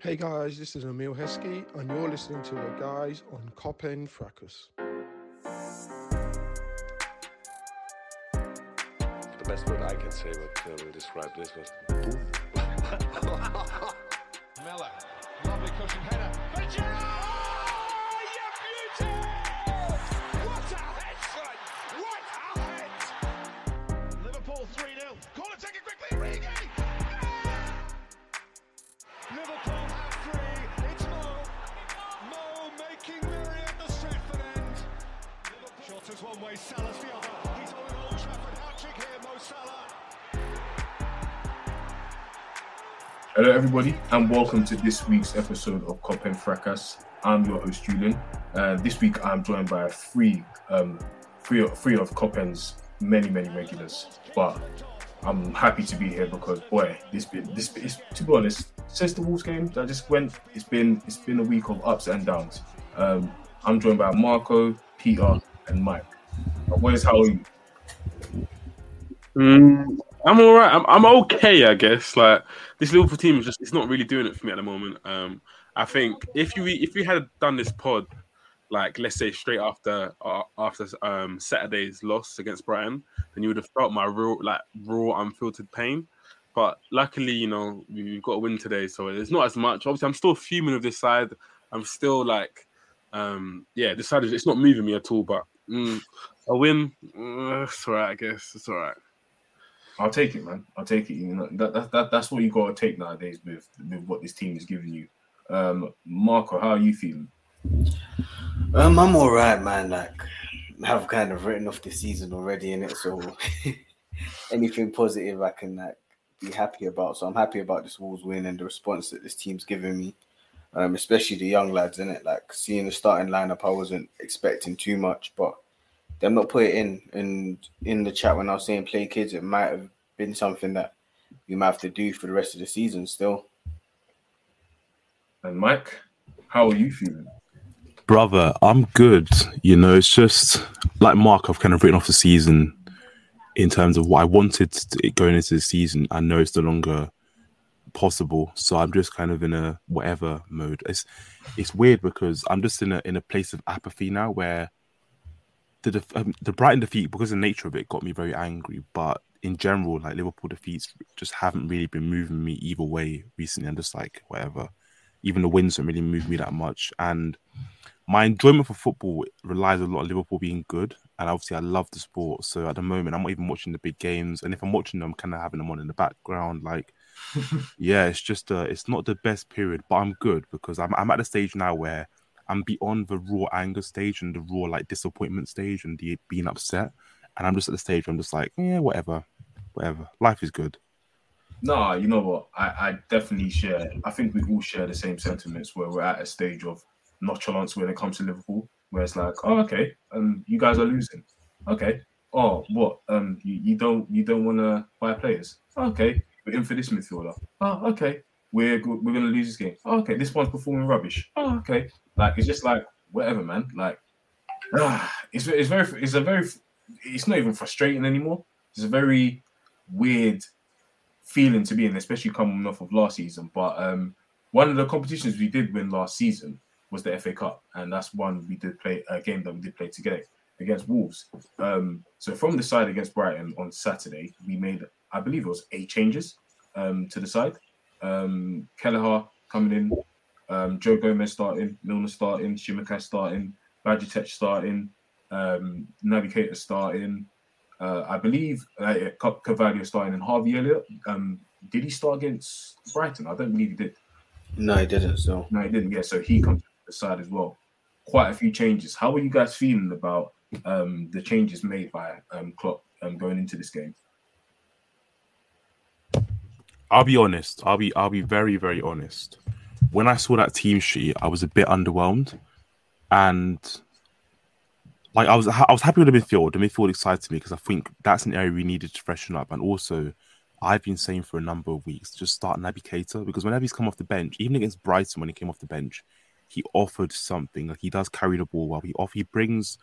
Hey guys, this is Emile Heskey, and you're listening to the guys on Coppen Fracas. The best word I can say what uh, will describe this was boom. Miller, Is one way, Salah's the other. He's on Old Trafford. Hat trick here, Mo Salah. Hello, everybody, and welcome to this week's episode of Cop and Fracas. I'm your host, Julian. Uh, this week, I'm joined by three, um, three, three of Coppen's many, many regulars. But I'm happy to be here because, boy, this been this is to be honest, since the Wolves game that just went, it's been it's been a week of ups and downs. Um, I'm joined by Marco, Peter, and Mike. Boys, how you? Mm, I'm all right. I'm, I'm okay, I guess. Like this Liverpool team is just it's not really doing it for me at the moment. Um, I think if you if we had done this pod, like let's say straight after uh, after um Saturday's loss against Brighton, then you would have felt my real like raw unfiltered pain. But luckily, you know, we- we've got a win today, so it's not as much. Obviously, I'm still fuming with this side. I'm still like, um, yeah, this side is it's not moving me at all. But mm, a win, uh, it's all right, I guess. It's all right. I'll take it, man. I'll take it. You know that, that, that that's what you got to take nowadays with with what this team is giving you. Um, Marco, how are you feeling? Um, I'm all right, man. Like, I've kind of written off the season already, in it. So, anything positive I can like be happy about. So I'm happy about this Wolves win and the response that this team's giving me. Um, especially the young lads in it. Like seeing the starting lineup, I wasn't expecting too much, but them not put it in. And in the chat when I was saying play kids, it might have been something that we might have to do for the rest of the season still. And Mike, how are you feeling? brother, I'm good. You know, it's just like Mark. I've kind of written off the season in terms of what I wanted to, going into the season. I know it's no longer possible, so I'm just kind of in a whatever mode. It's it's weird because I'm just in a in a place of apathy now, where the def- um, the Brighton defeat, because of the nature of it, got me very angry. But in general, like Liverpool defeats, just haven't really been moving me either way recently. I'm just like whatever. Even the wins don't really move me that much, and my enjoyment for football relies a lot on Liverpool being good, and obviously I love the sport. So at the moment, I'm not even watching the big games, and if I'm watching them, I'm kind of having them on in the background. Like, yeah, it's just uh, it's not the best period, but I'm good because I'm I'm at the stage now where I'm beyond the raw anger stage and the raw like disappointment stage and the being upset, and I'm just at the stage where I'm just like, yeah, whatever, whatever. Life is good. No, you know what? I, I definitely share. I think we all share the same sentiments where we're at a stage of nonchalance when it comes to Liverpool, where it's like, oh, okay, um, you guys are losing. Okay. Oh, what? Um, you, you don't you don't want to buy players? Okay, we're in for this midfielder. Oh, okay. We're we're gonna lose this game. Oh, okay, this one's performing rubbish. Oh, okay. Like it's just like whatever, man. Like, ah, it's it's very it's a very it's not even frustrating anymore. It's a very weird feeling to be in, especially coming off of last season. But um, one of the competitions we did win last season was the FA Cup, and that's one we did play a game that we did play together against Wolves. Um, so from the side against Brighton on Saturday, we made I believe it was eight changes um, to the side. Um, Kelleher coming in, um, Joe Gomez starting, Milner starting, Tsimikas starting, Bajcetic starting, um, Naby Keita starting. Uh, I believe uh, Ca- Carvalho starting and Harvey Elliott. Um, did he start against Brighton? I don't believe he did. No, he didn't. So No, he didn't. Yeah, so he comes to the side as well. Quite a few changes. How are you guys feeling about um, the changes made by um, Klopp um, going into this game? I'll be honest. I'll be I'll be very very honest. When I saw that team sheet, I was a bit underwhelmed, and like I was I was happy with the midfield. The midfield excited me because I think that's an area we needed to freshen up, and also I've been saying for a number of weeks just start Naby Keita because whenever he's come off the bench, even against Brighton when he came off the bench, he offered something. Like he does carry the ball well. He off he brings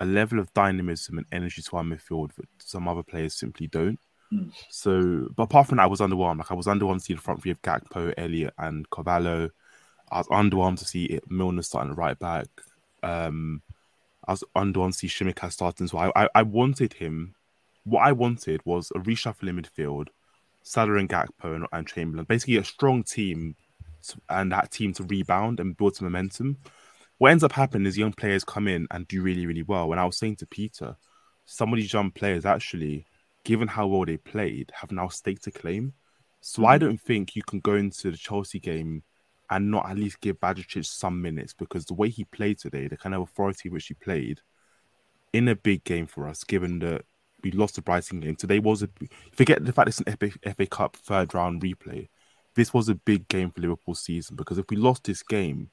a level of dynamism and energy to our midfield that some other players simply don't. So, but apart from that, I was underwhelmed. Like I was underwhelmed to see the front three of Gakpo, Elliott, and Carvalho. I was underwhelmed to see it, Milner starting right back. Um, I was underwhelmed to see Tsimikas starting. So I, I, I wanted him. What I wanted was a reshuffle in midfield, Salah and Gakpo and, and Chamberlain. Basically, a strong team, to- and that team to rebound and build some momentum. What ends up happening is young players come in and do really, really well. And I was saying to Peter, some of these young players actually, given how well they played, have now staked a claim. So I mm-hmm. don't think you can go into the Chelsea game and not at least give Bajcetic some minutes because the way he played today, the kind of authority which he played in a big game for us, given that we lost the Brighton game. Today was a forget the fact it's an FA, FA Cup third round replay. This was a big game for Liverpool season because if we lost this game,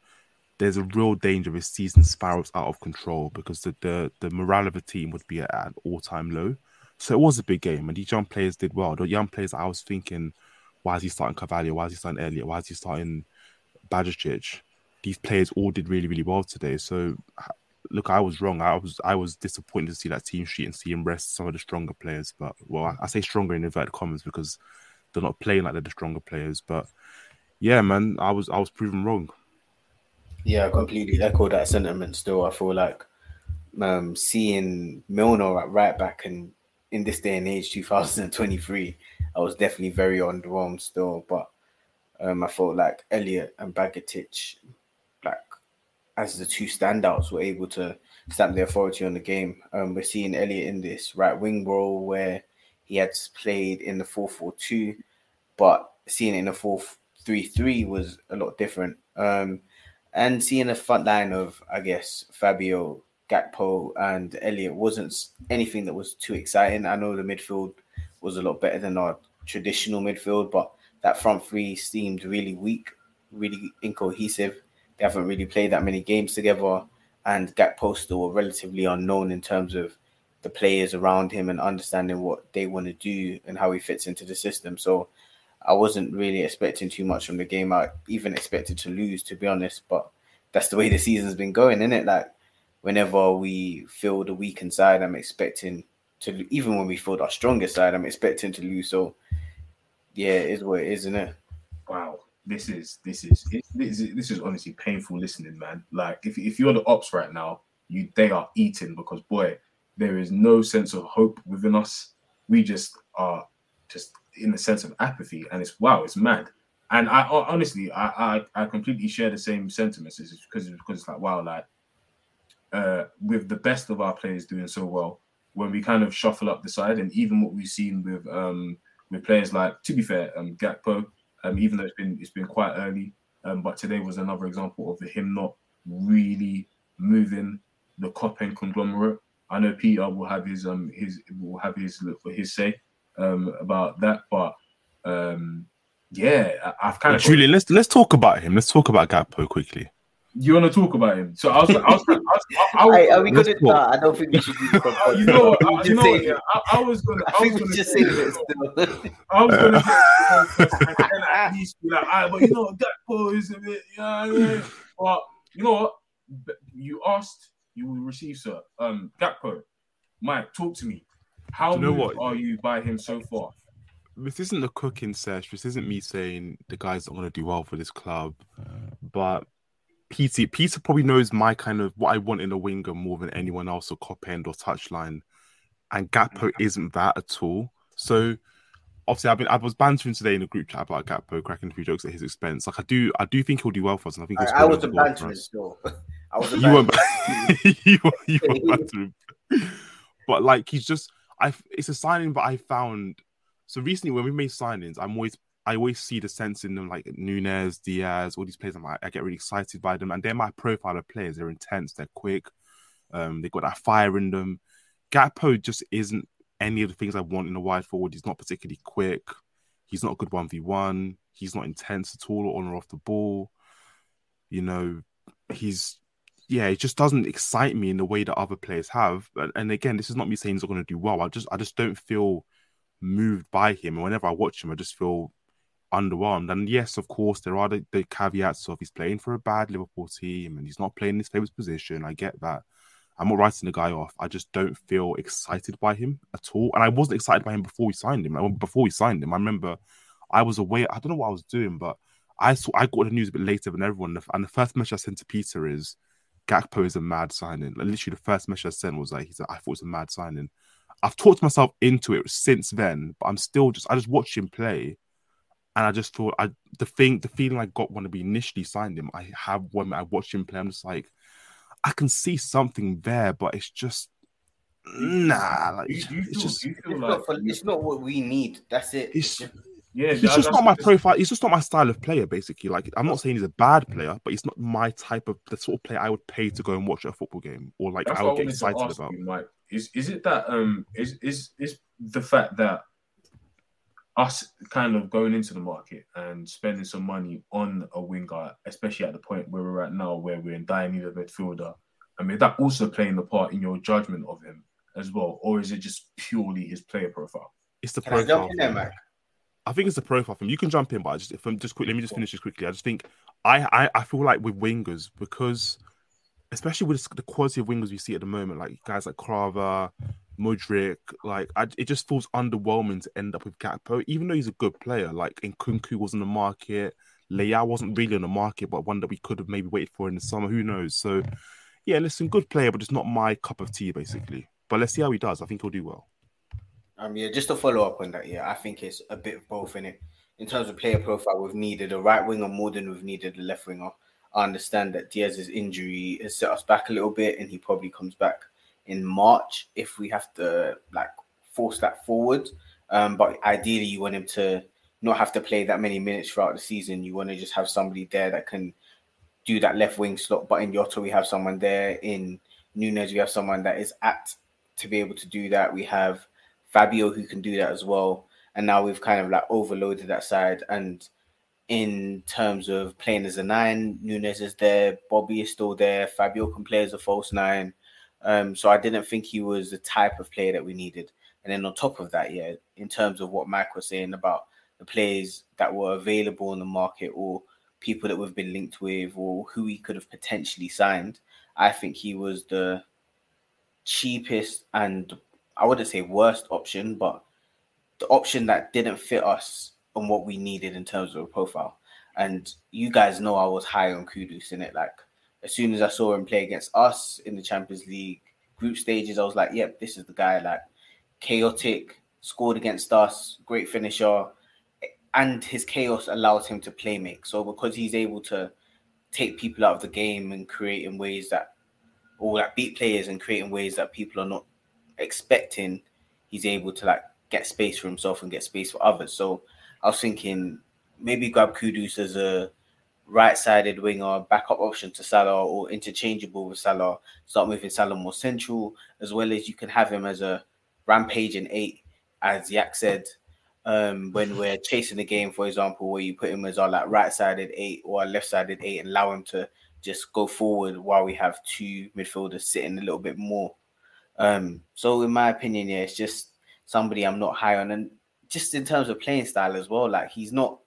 there's a real danger this season spirals out of control because the, the, the morale of the team would be at an all time low. So it was a big game, and these young players did well. The young players, I was thinking, why is he starting Cavalier? Why is he starting Elliott? Why is he starting Bajcetic? These players all did really, really well today. So, look, I was wrong. I was I was disappointed to see that team sheet and see him rest some of the stronger players. But well, I, I say stronger in inverted commas because they're not playing like they're the stronger players. But yeah, man, I was I was proven wrong. Yeah, I completely echo that sentiment. Still, I feel like um, seeing Milner at right back and in this day and age, 2023, I was definitely very underwhelmed still. But um, I felt like Elliott and Bajcetic, like as the two standouts, were able to stamp their authority on the game. Um, we're seeing Elliott in this right wing role where he had played in the 4 4 2, but seeing it in the 4 3 3 was a lot different. Um, and seeing a front line of, I guess, Fabio, Gakpo, and Elliott wasn't anything that was too exciting. I know the midfield was a lot better than our traditional midfield, but that front three seemed really weak, really incohesive. They haven't really played that many games together, and Gakpo still were relatively unknown in terms of the players around him and understanding what they want to do and how he fits into the system. So I wasn't really expecting too much from the game. I even expected to lose, to be honest. But that's the way the season's been going, isn't it? Like whenever we feel the weakened side, I'm expecting to even when we feel our strongest side, I'm expecting to lose. So yeah, it is what it is, isn't it? Wow, this is this is this is this is honestly painful listening, man. Like if if you're the ops right now, you they are eating because boy, there is no sense of hope within us. We just are just in a sense of apathy, and it's wow, it's mad. And I honestly, I I, I completely share the same sentiments. It's because because it's like wow, like uh, with the best of our players doing so well, when we kind of shuffle up the side, and even what we've seen with um with players like, to be fair, um Gakpo, um even though it's been it's been quite early, um but today was another example of him not really moving the Copen conglomerate. I know Peter will have his um his will have his his say um about that, but um yeah, I- I've kind of Julian, let's let's talk about him. Let's talk about Gakpo quickly. You want to talk about him. So I was I was I was, I was, Hey, are we let's gonna? talk. Nah, I don't think we should. Do you know what? We uh, you know what? Yeah, I, I was gonna. I I was gonna just say say it still. I was gonna say and then at least be like, ah, but you know, Gakpo is a bit, yeah, yeah. But you know what? You asked, you will receive, sir. Um, Gakpo, Mike, talk to me. How you know moved what? are you by him so far? This isn't a cooking sesh. This isn't me saying the guy's not going to do well for this club. But Peter, Peter probably knows my kind of what I want in a winger more than anyone else, or cop end or touchline. And Gakpo mm-hmm. isn't that at all. So obviously, I've been I was bantering today in a group chat about Gakpo, cracking a few jokes at his expense. Like I do, I do think he'll do well for us, and I think I, I was a of bantering still. I was a You weren't, bantering. you, were- you were bantering. But like he's just, I. It's a signing, but I found so recently when we made signings, I'm always, I always see the sense in them, like Nunez, Diaz, all these players. I'm like, I get really excited by them, and they're my profile of players. They're intense, they're quick, Um, they got that fire in them. Gakpo just isn't any of the things I want in a wide forward. He's not particularly quick. He's not a good one v one. He's not intense at all on or off the ball. You know, he's yeah, it just doesn't excite me in the way that other players have. And, and again, this is not me saying he's not going to do well. I just I just don't feel moved by him. And whenever I watch him, I just feel underwhelmed. And yes, of course, there are the, the caveats of he's playing for a bad Liverpool team and he's not playing his favorite position. I get that. I'm not writing the guy off. I just don't feel excited by him at all. And I wasn't excited by him before we signed him. Like, before we signed him, I remember I was away. I don't know what I was doing, but I saw I got the news a bit later than everyone. And the first message I sent to Peter is Gakpo is a mad signing. Like, literally, the first message I sent was like, "He's I thought it was a mad signing." I've talked myself into it since then, but I'm still just I just watch him play, and I just thought I the thing the feeling I got when we initially signed him, I have when I watched him play. I'm just like, I can see something there, but it's just nah. Like You- you it's feel- just It's like not, for, it's not what we need. That's it. it's yeah, he's that- just not my profile. He's just not my style of player. Basically, like I'm not saying he's a bad player, but he's not my type of the sort of player I would pay to go and watch a football game or like That's I would I get excited about. you, Mike. Is is it that um is is is the fact that us kind of going into the market and spending some money on a winger, especially at the point where we're at now, where we're in dire need of a midfielder, I mean, is that also playing the part in your judgment of him as well, or is it just purely his player profile? It's the Can I profile. jump in there, Mac? I think it's the profile from you can jump in, but I just if I'm just quick, let me just finish this quickly. I just think I I, I feel like with wingers because especially with the quality of wingers we see at the moment, like guys like Kvara, Mudryk, like I, it just feels underwhelming to end up with Gakpo, even though he's a good player. Like Nkunku was on the market, Leao wasn't really on the market, but one that we could have maybe waited for in the summer. Who knows? So yeah, listen, good player, but it's not my cup of tea, basically. But let's see how he does. I think he'll do well. Um, yeah, just to follow up on that, yeah, I think it's a bit of both in it. In terms of player profile, we've needed a right winger more than we've needed a left winger. I understand that Diaz's injury has set us back a little bit, and he probably comes back in March if we have to like force that forward. Um, but ideally, you want him to not have to play that many minutes throughout the season. You want to just have somebody there that can do that left wing slot. But in Jota, we have someone there. In Nunez, we have someone that is apt to be able to do that. We have Fabio who can do that as well. And now we've kind of like overloaded that side. And in terms of playing as a nine, Nunez is there, Bobby is still there, Fabio can play as a false nine. Um, so I didn't think he was the type of player that we needed. And then on top of that, yeah, in terms of what Mike was saying about the players that were available on the market or people that we've been linked with or who we could have potentially signed, I think he was the cheapest and I wouldn't say worst option, but the option that didn't fit us on what we needed in terms of a profile. And you guys know I was high on Kudus in it. Like as soon as I saw him play against us in the Champions League group stages, I was like, yep, this is the guy. Like chaotic, scored against us, great finisher. And his chaos allows him to play make. So because he's able to take people out of the game and create in ways that or like beat players and create in ways that people are not expecting, he's able to like get space for himself and get space for others. So I was thinking maybe grab Kudus as a right-sided winger, backup option to Salah, or interchangeable with Salah. Start moving Salah more central, as well as you can have him as a rampage in eight, as Yak said. Um, when we're chasing the game, for example, where you put him as our like right-sided eight or left-sided eight, and allow him to just go forward while we have two midfielders sitting a little bit more. Um, so in my opinion, yeah, it's just somebody I'm not high on, and just in terms of playing style as well, like he's not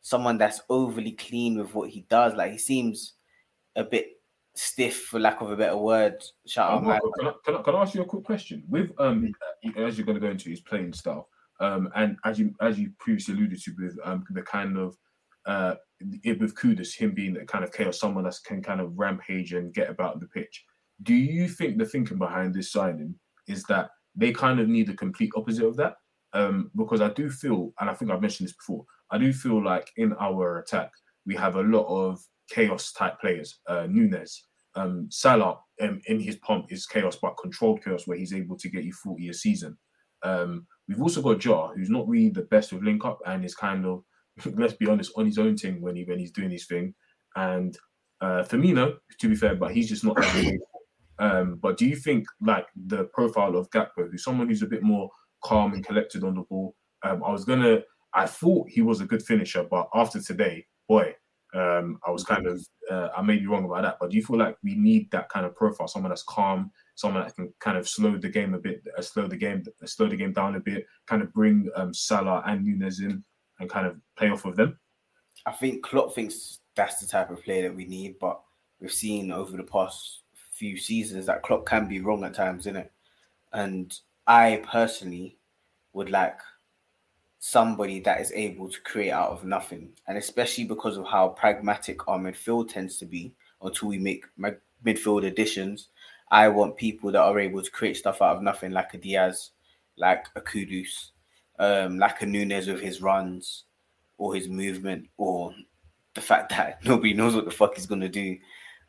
someone that's overly clean with what he does. Like he seems a bit stiff, for lack of a better word. Shout out, can, I, can, I, can I ask you a quick question? With um, as you're going to go into his playing style, um, and as you as you previously alluded to, with um, the kind of uh, it, with Kudus, him being the kind of chaos, someone that can kind of rampage and get about the pitch. Do you think the thinking behind this signing is that they kind of need the complete opposite of that? Um, because I do feel, and I think I've mentioned this before, I do feel like in our attack we have a lot of chaos type players. Uh, Nunez, um, Salah, um, in his pump is chaos, but controlled chaos, where he's able to get you forty a season. Um, we've also got Jar, who's not really the best with link up and is kind of, let's be honest, on his own thing when he when he's doing his thing. And uh, Firmino, to be fair, but he's just not. Um, but do you think like the profile of Gakpo, who's someone who's a bit more calm and collected on the ball? Um, I was gonna, I thought he was a good finisher, but after today, boy, um, I was kind of, uh, I may be wrong about that. But do you feel like we need that kind of profile, someone that's calm, someone that can kind of slow the game a bit, uh, slow the game, uh, slow the game down a bit, kind of bring um, Salah and Nunez in and kind of play off of them? I think Klopp thinks that's the type of player that we need, but we've seen over the past few seasons that Klopp can be wrong at times, isn't it. And I personally would like somebody that is able to create out of nothing, and especially because of how pragmatic our midfield tends to be until we make midfield additions. I want people that are able to create stuff out of nothing, like a Diaz, like a Kudus, um, like a Nunez with his runs or his movement, or the fact that nobody knows what the fuck he's gonna do.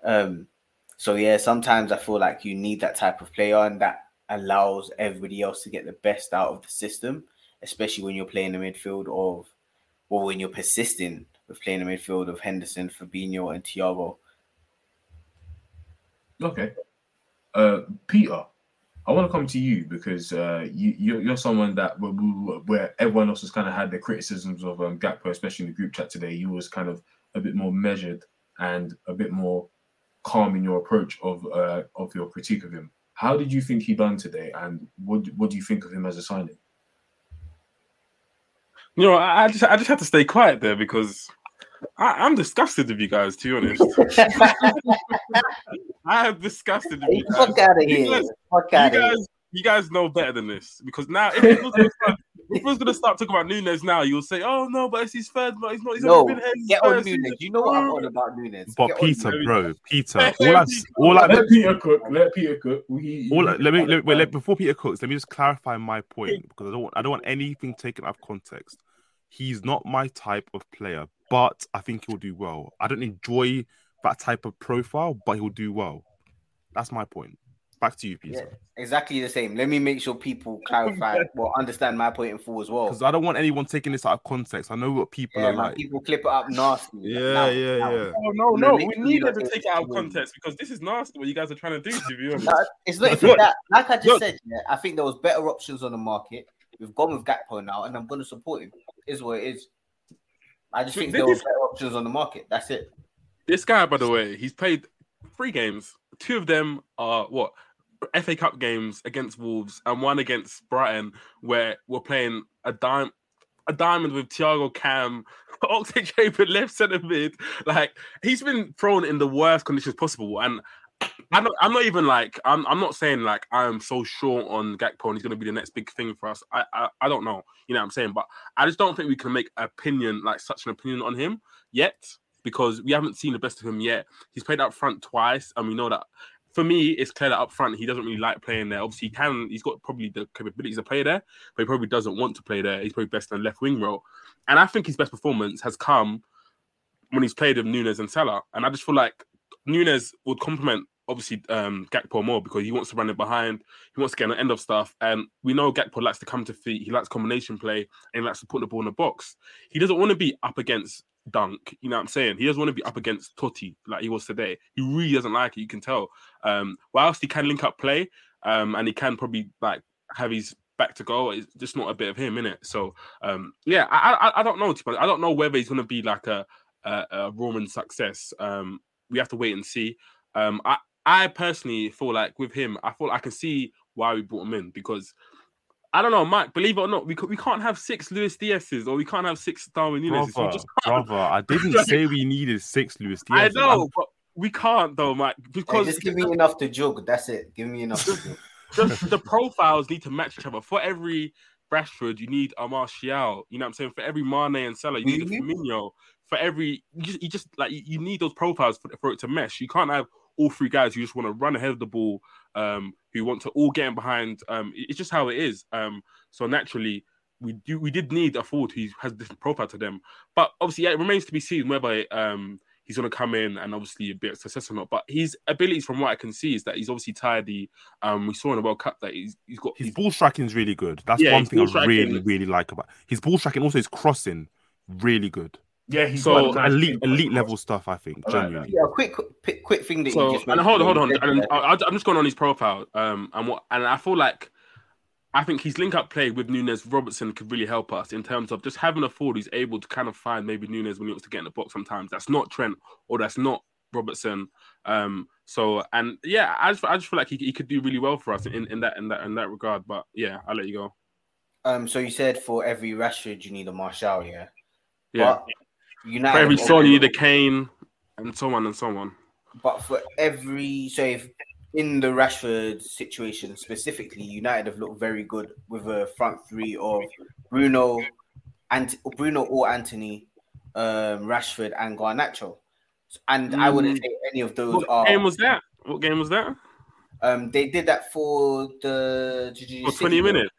Um, so yeah, sometimes I feel like you need that type of player, and that allows everybody else to get the best out of the system, especially when you're playing the midfield of, or when you're persisting with playing the midfield of Henderson, Fabinho, and Thiago. Okay, uh, Peter, I want to come to you because uh, you you're, you're someone that where everyone else has kind of had the criticisms of um, Gakpo, especially in the group chat today. You was kind of a bit more measured and a bit more calm in your approach of uh, of your critique of him. How did you think he done today, and what what do you think of him as a signing? You know, I just I just had to stay quiet there because I, am disgusted with you guys. To be honest, I am disgusted with you guys. Fuck out of here! You guys, Fuck out you of guys, here! you guys know better than this because now if it was gonna start, if we're gonna start talking about Nunez now, you'll say, "Oh no, but it's his third, but he's not. He's No, only been here his get on Nunez. season." You know what I'm on oh. about Nunez. But Get Peter, bro, Peter, Let all I, Peter all I, Let Peter cook. Let Peter cook. He, all I, let me let, wait, let, before Peter cooks, let me just clarify my point because I don't want I don't want anything taken out of context. He's not my type of player, but I think he'll do well. I don't enjoy that type of profile, but he'll do well. That's my point. Back to you, Yeah, Peter. exactly the same. Let me make sure people clarify or understand my point in full as well. Because I don't want anyone taking this out of context. I know what people Yeah, are like. people clip it up nasty. Yeah, Now- yeah, now. yeah. Oh no, No, no, we need not to going take it out of context because this is nasty what you guys are trying to do. To be honest, No, it's not even Look, that. Like I just look. said, yeah, I think there was better options on the market. We've gone with Gakpo now, and I'm going to support him. Is what it is. I just Wait, think there were better options on the market. That's it. this guy, by the way, he's played three games. Two of them are what FA Cup games against Wolves, and one against Brighton, where we're playing a dime. A diamond with Thiago Cam, Oxlade left centre mid. Like he's been thrown in the worst conditions possible, and I'm not, I'm not even like I'm. I'm not saying like I'm so sure on Gakpo and he's going to be the next big thing for us. I, I I don't know. You know what I'm saying, but I just don't think we can make opinion like such an opinion on him yet because we haven't seen the best of him yet. He's played up front twice, and we know that. For me, it's clear that up front he doesn't really like playing there. Obviously, he can. He's got probably the capabilities to play there, but he probably doesn't want to play there. He's probably best in the left wing role, and I think his best performance has come when he's played with Nunez and Salah. And I just feel like Nunez would complement obviously um Gakpo more because he wants to run it behind, he wants to get on the end of stuff. And we know Gakpo likes to come to feet, he likes combination play, and he likes to put the ball in the box. He doesn't want to be up against Dunk, you know what I'm saying? He doesn't want to be up against Toti like he was today. He really doesn't like it, you can tell. Um, whilst he can link up play, um, and he can probably like have his back to go, it's just not a bit of him in it. So um, yeah, I, I I don't know, to. I don't know whether he's gonna be like a a, a Roman success. Um, we have to wait and see. Um, I I personally feel like with him, I feel I can see why we brought him in because I don't know, Mike. Believe it or not, we we can't have six Luis Diaz's or we can't have six Darwin Nunez. We Brother, just can't. brother, I didn't say we needed six Luis I know, but we can't though, Mike, Hey, because just give me enough to joke. That's it. Give me enough to jug. the, the profiles need to match each other. For every Rashford, you need a Martial. You know what I'm saying? For every Mane and Salah, you need a Mhm. Firmino. For every, you just, you just like you, you need those profiles for, for it to mesh. You can't have all three guys who just want to run ahead of the ball, um, who want to all get in behind. Um, it's just how it is. Um, so naturally, we do we did need a forward who has a different profile to them. But obviously, yeah, it remains to be seen whether um he's going to come in and obviously be a success or not. But his abilities, from what I can see, is that he's obviously tidy. Um, we saw in the World Cup that he's he's got His he's, ball striking is really good. That's Yeah, one thing I really, really like about his ball striking. Also, his crossing, really good. Yeah, he's So, got a elite game elite level stuff. I think I like genuinely. Yeah, quick, quick, quick thing that you So, just and hold on, hold on, and I, I'm just going on his profile. Um, and what, and I feel like, I think his link up play with Nunez Robertson could really help us in terms of just having a forward who's able to kind of find maybe Nunez when he wants to get in the box. Sometimes that's not Trent or that's not Robertson. Um, so and yeah, I just, I just feel like he, he could do really well for us in, in that in that in that regard. But yeah, I'll let you go. Um, so you said for every Rashford you need a Martial, yeah. Yeah, But United for every have Son you need a Kane, and so on and so on. But for every so if in the Rashford situation specifically, United have looked very good with a front three of Bruno and Bruno or Antony, um, Rashford and Garnacho. And I wouldn't Mm. say any of those What are. game was that? What game was that? Um, they did that for the For twenty minutes.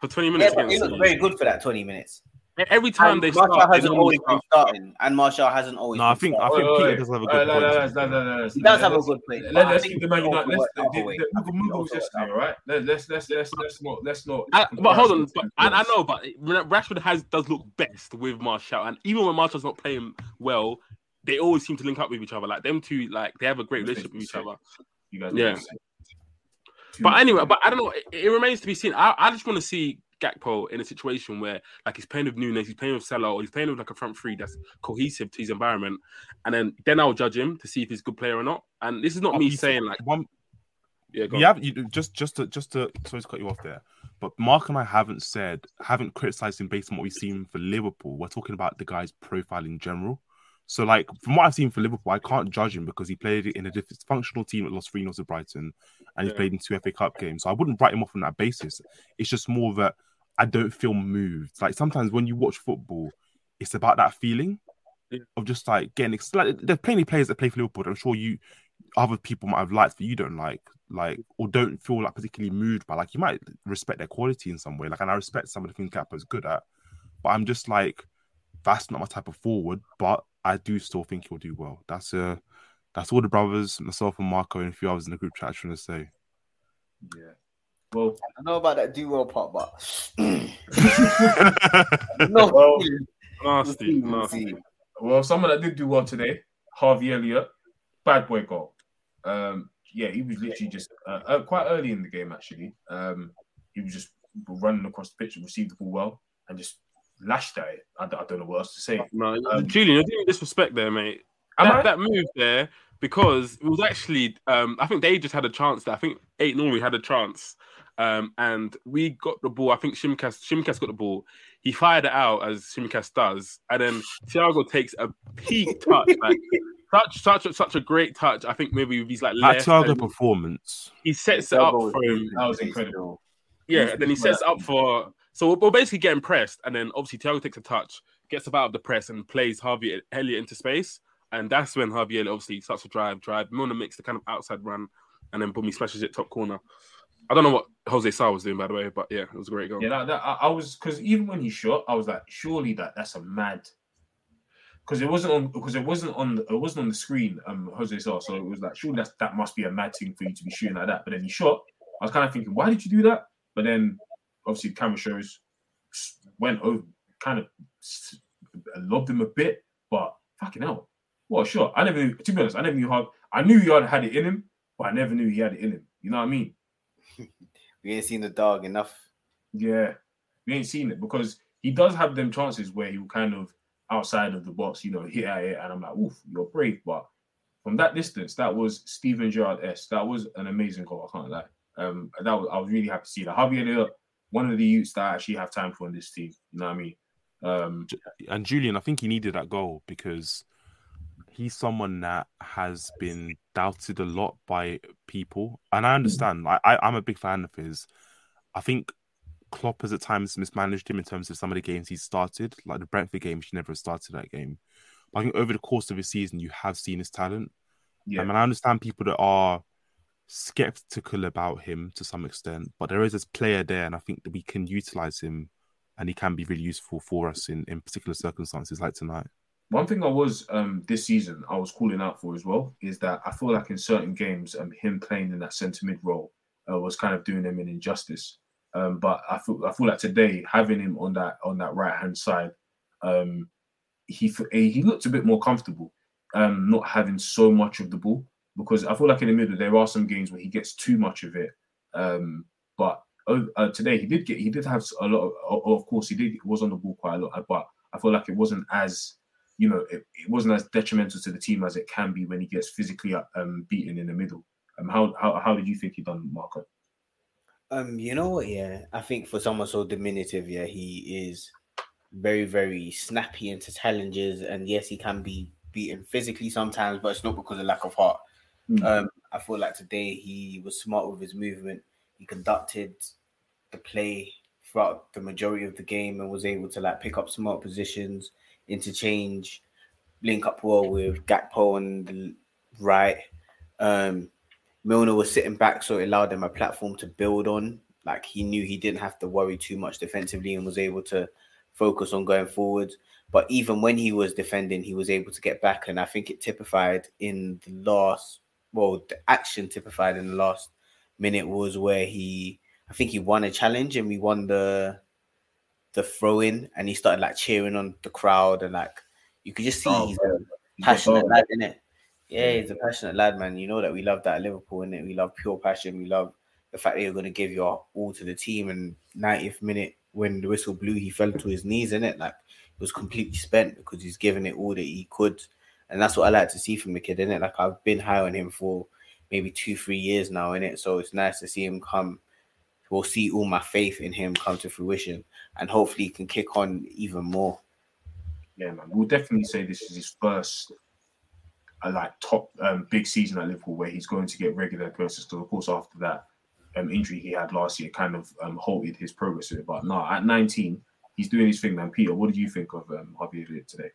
For twenty minutes. but it looked very good for that twenty minutes. Every time And they Martial start, they hasn't normally always been start. starting, and Martial hasn't always. No, I been think I think Wait, Peter wait, does have a good Uh, point. no, no, no, no, no, no, He does have a good point. Let, let's think keep the man United. Let's worked the, other the, way. the, I the, think he was yesterday, worked? Let, let's let's let's let's not let's not. But hold on, comparison but to I, I know, but Rashford has does look best with Martial, and even when Martial's not playing well, they always seem to link up with each other. Like them two, like they have a great relationship with each other. You guys Yeah. are saying. Too But anyway, but I don't know. It, it remains to be seen. I, I just want to see Gakpo in a situation where, like, he's playing with Nunez, he's playing with Salah, or he's playing with like a front three that's cohesive to his environment, and then then I'll judge him to see if he's a good player or not. And this is not me You saying like, one yeah, go we have you just just to just to sorry to cut you off there, but Mark and I haven't said haven't criticized him based on what we've seen for Liverpool. We're talking about the guy's profile in general. So, like from what I've seen for Liverpool, I can't judge him because he played in a dysfunctional team that lost three 0 to Brighton, and he's played in two FA Cup games. So I wouldn't write him off on that basis. It's just more that I don't feel moved. Like sometimes when you watch football, it's about that feeling Yeah. of just like getting. Like, there's plenty of players that play for Liverpool. that I'm sure you other people might have liked, but you don't like, like, or don't feel like particularly moved by. Like, you might respect their quality in some way. Like, and I respect some of the things Gakpo's good at, but I'm just like, that's not my type of forward. But I do still think he'll do well. That's uh that's all the brothers, myself and Marco, and a few others in the group chat are trying to say. Yeah. Well, I know about that do well part, but no. Well, nasty, We'll nasty. well, someone that did do well today, Harvey Elliott, bad boy goal. Um, yeah, he was literally just uh, uh, quite early in the game actually. Um, he was just running across the pitch and received the ball well and just lashed at it. I don't know what else to say. No, Um, Julian, you're doing disrespect there, mate. Am I? That, that move there because it was actually um, I think they just had a chance there. I think eight Nori had a chance. Um, and we got the ball. I think Tsimikas Tsimikas got the ball. He fired it out as Tsimikas does, and then Thiago takes a peak touch, like such such such a great touch. I think maybe he's like That left, Thiago performance. he sets it up for him. That was incredible. Yeah, and then he sets up for. So we're- we're basically getting pressed, and then obviously Thiago takes a touch, gets up out of the press, and plays Harvey Elliott into space. And that's when Harvey Elliott obviously starts to drive, drive. Mona makes the kind of outside run, and then boom, he smashes it top corner. I don't know what Jose Sá was doing, by the way, but yeah, it was a great goal. Yeah, that, that, I, was because even when he shot, I was like, surely that that's a mad. Because it wasn't on because it wasn't on it wasn't on the screen. Um, Jose Sá, so it was like, surely that's, that must be a mad thing for you to be shooting like that. But then he shot. I was kind of thinking, why did you do that? But then obviously the camera shows went over, kind of loved him a bit, but fucking hell, what sure. I never. To be honest, I never knew how. I knew he had it in him, but I never knew he had it in him. You know what I mean? We ain't seen the dog enough. Yeah, we ain't seen it because he does have them chances where he will kind of outside of the box, you know, hit at it, and I'm like, oof, you're brave. But from that distance, that was Steven Gerrard S. That was an amazing goal. I can't lie. Um, that was I was really happy to see that. Javier one of the youths that I actually have time for in this team. You know what I mean? Um, and Julian, I think he needed that goal because he's someone that has been doubted a lot by people, and I understand. I, I I'm a big fan of his. I think Klopp has at times mismanaged him in terms of some of the games he's started, like the Brentford game. He never started that game. But I think over the course of his season, you have seen his talent. yeah, I mean, I understand people that are skeptical about him to some extent, but there is this player there, and I think that we can utilize him, and he can be really useful for us in in particular circumstances like tonight. One thing I was um this season I was calling out for as well is that I feel like in certain games um him playing in that centre mid role uh, was kind of doing him an injustice. Um, but I feel I feel like today having him on that on that right hand side, um, he he looked a bit more comfortable, um, not having so much of the ball because I feel like in the middle there are some games where he gets too much of it. Um, but uh, uh, today he did get he did have a lot. Of, of course, he did was on the ball quite a lot, but I feel like it wasn't as you know it, it wasn't as detrimental to the team as it can be when he gets physically um, beaten in the middle. Um, how how how did you think he done, Marco? Um, you know what? Yeah, I think for someone so diminutive, yeah, he is very, very snappy into challenges, and yes, he can be beaten physically sometimes, but it's not because of lack of heart. Mm. Um, I feel like today he was smart with his movement. He conducted the play throughout the majority of the game and was able to like pick up smart positions, interchange, link up well with Gakpo on the right. Um, Milner was sitting back, so it allowed him a platform to build on. Like he knew he didn't have to worry too much defensively and was able to focus on going forward. But even when he was defending, he was able to get back, and I think it typified in the last. Well, the action typified in the last minute was where he, I think he won a challenge and we won the the throw in, and he started like cheering on the crowd and like you could just see Oh, he's a passionate lad, in it. Yeah, he's a passionate lad, man. You know that we love that at Liverpool, and we love pure passion. We love the fact that you're going to give your all to the team. And 90th minute, when the whistle blew, he fell to his knees, in it. Like he was completely spent because he's given it all that he could, and that's what I like to see from the kid, in it. Like I've been high on him for maybe two, three years now, in it. So it's nice to see him come. We'll see all my faith in him come to fruition, and hopefully he can kick on even more. Yeah, man. We'll definitely say this is his first uh, like top um, big season at Liverpool where he's going to get regular appearances. Because of course after that um, injury he had last year kind of um, halted his progress with it. But no, at 19, he's doing his thing, man. Peter, what did you think of um, Harvey Elliott today?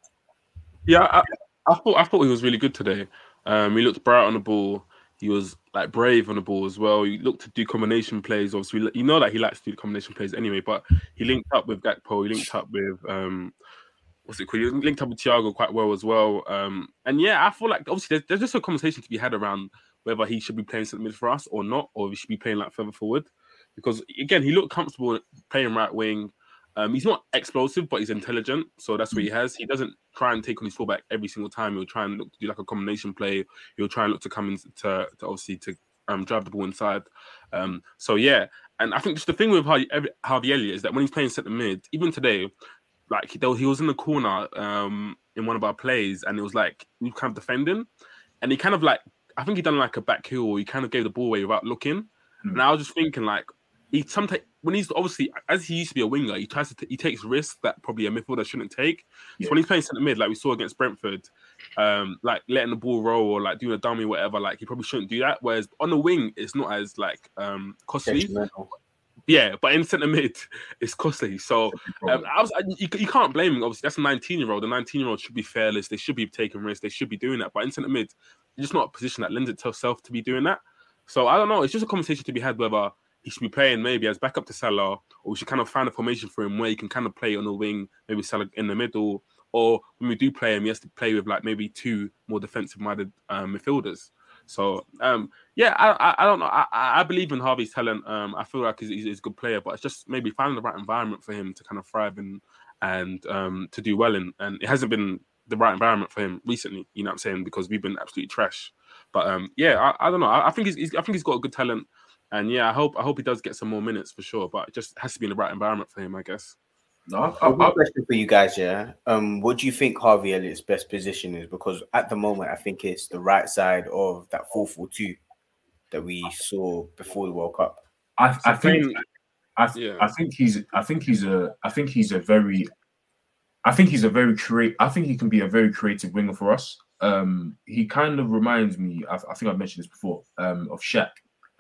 Yeah, I, I thought I thought he was really good today. Um, he looked bright on the ball. He was like brave on the ball as well. He looked to do combination plays. Obviously, you know that he likes to do combination plays anyway. But he linked up with Gakpo. He linked up with um, what's it called? He linked up with Thiago quite well as well. Um, and yeah, I feel like obviously there's, there's just a conversation to be had around whether he should be playing centre mid for us or not, or he should be playing like further forward. Because again, he looked comfortable playing right wing. Um, he's not explosive, but he's intelligent. So that's what he has. He doesn't try and take on his fullback every single time. He'll try and look to do like a combination play. He'll try and look to come in to, to obviously to um, drive the ball inside. Um, so yeah, and I think just the thing with Harvey, Harvey Elliott is that when he's playing centre mid, even today, like he, he was in the corner um, in one of our plays, and it was like we were kind of defending, and he kind of like I think he done like a back heel. He kind of gave the ball away without looking, Hmm. and I was just thinking like he sometimes when he's obviously as he used to be a winger, he tries to t- he takes risks that probably a midfielder shouldn't take. Yeah. So when he's playing centre mid, like we saw against Brentford, um, like letting the ball roll or like doing a dummy, whatever, like he probably shouldn't do that. Whereas on the wing, it's not as like um costly. Yeah, but in centre mid, it's costly. So um, I was, I, you, you can't blame him. Obviously, that's a 19 year old. The 19 year old should be fearless. They should be taking risks. They should be doing that. But in centre mid, it's just not a position that lends itself to be doing that. So I don't know. It's just a conversation to be had whether he should be playing maybe as backup to Salah, or we should kind of find a formation for him where he can kind of play on the wing, maybe Salah in the middle, or when we do play him, he has to play with like maybe two more defensive minded um, midfielders. So um, yeah, I, I, I don't know. I, I I believe in Harvey's talent. Um, I feel like he's, he's a good player, but it's just maybe finding the right environment for him to kind of thrive in and um, to do well in. And it hasn't been the right environment for him recently. You know what I'm saying? Because we've been absolutely trash. But um, yeah, I, I don't know. I, I think he's, he's I think he's got a good talent. And yeah, I hope I hope he does get some more minutes for sure. But it just has to be in the right environment for him, I guess. No, I, I've got I, a question for you guys, yeah. Um, what do you think Harvey Elliott's best position is? Because at the moment, I think it's the right side of that 4-4-2 that we saw before the World Cup. I, I think playing- I, th- Yeah. I think he's I think he's a I think he's a very I think he's a very create I think he can be a very creative winger for us. Um he kind of reminds me I, I think I've mentioned this before um of Shaq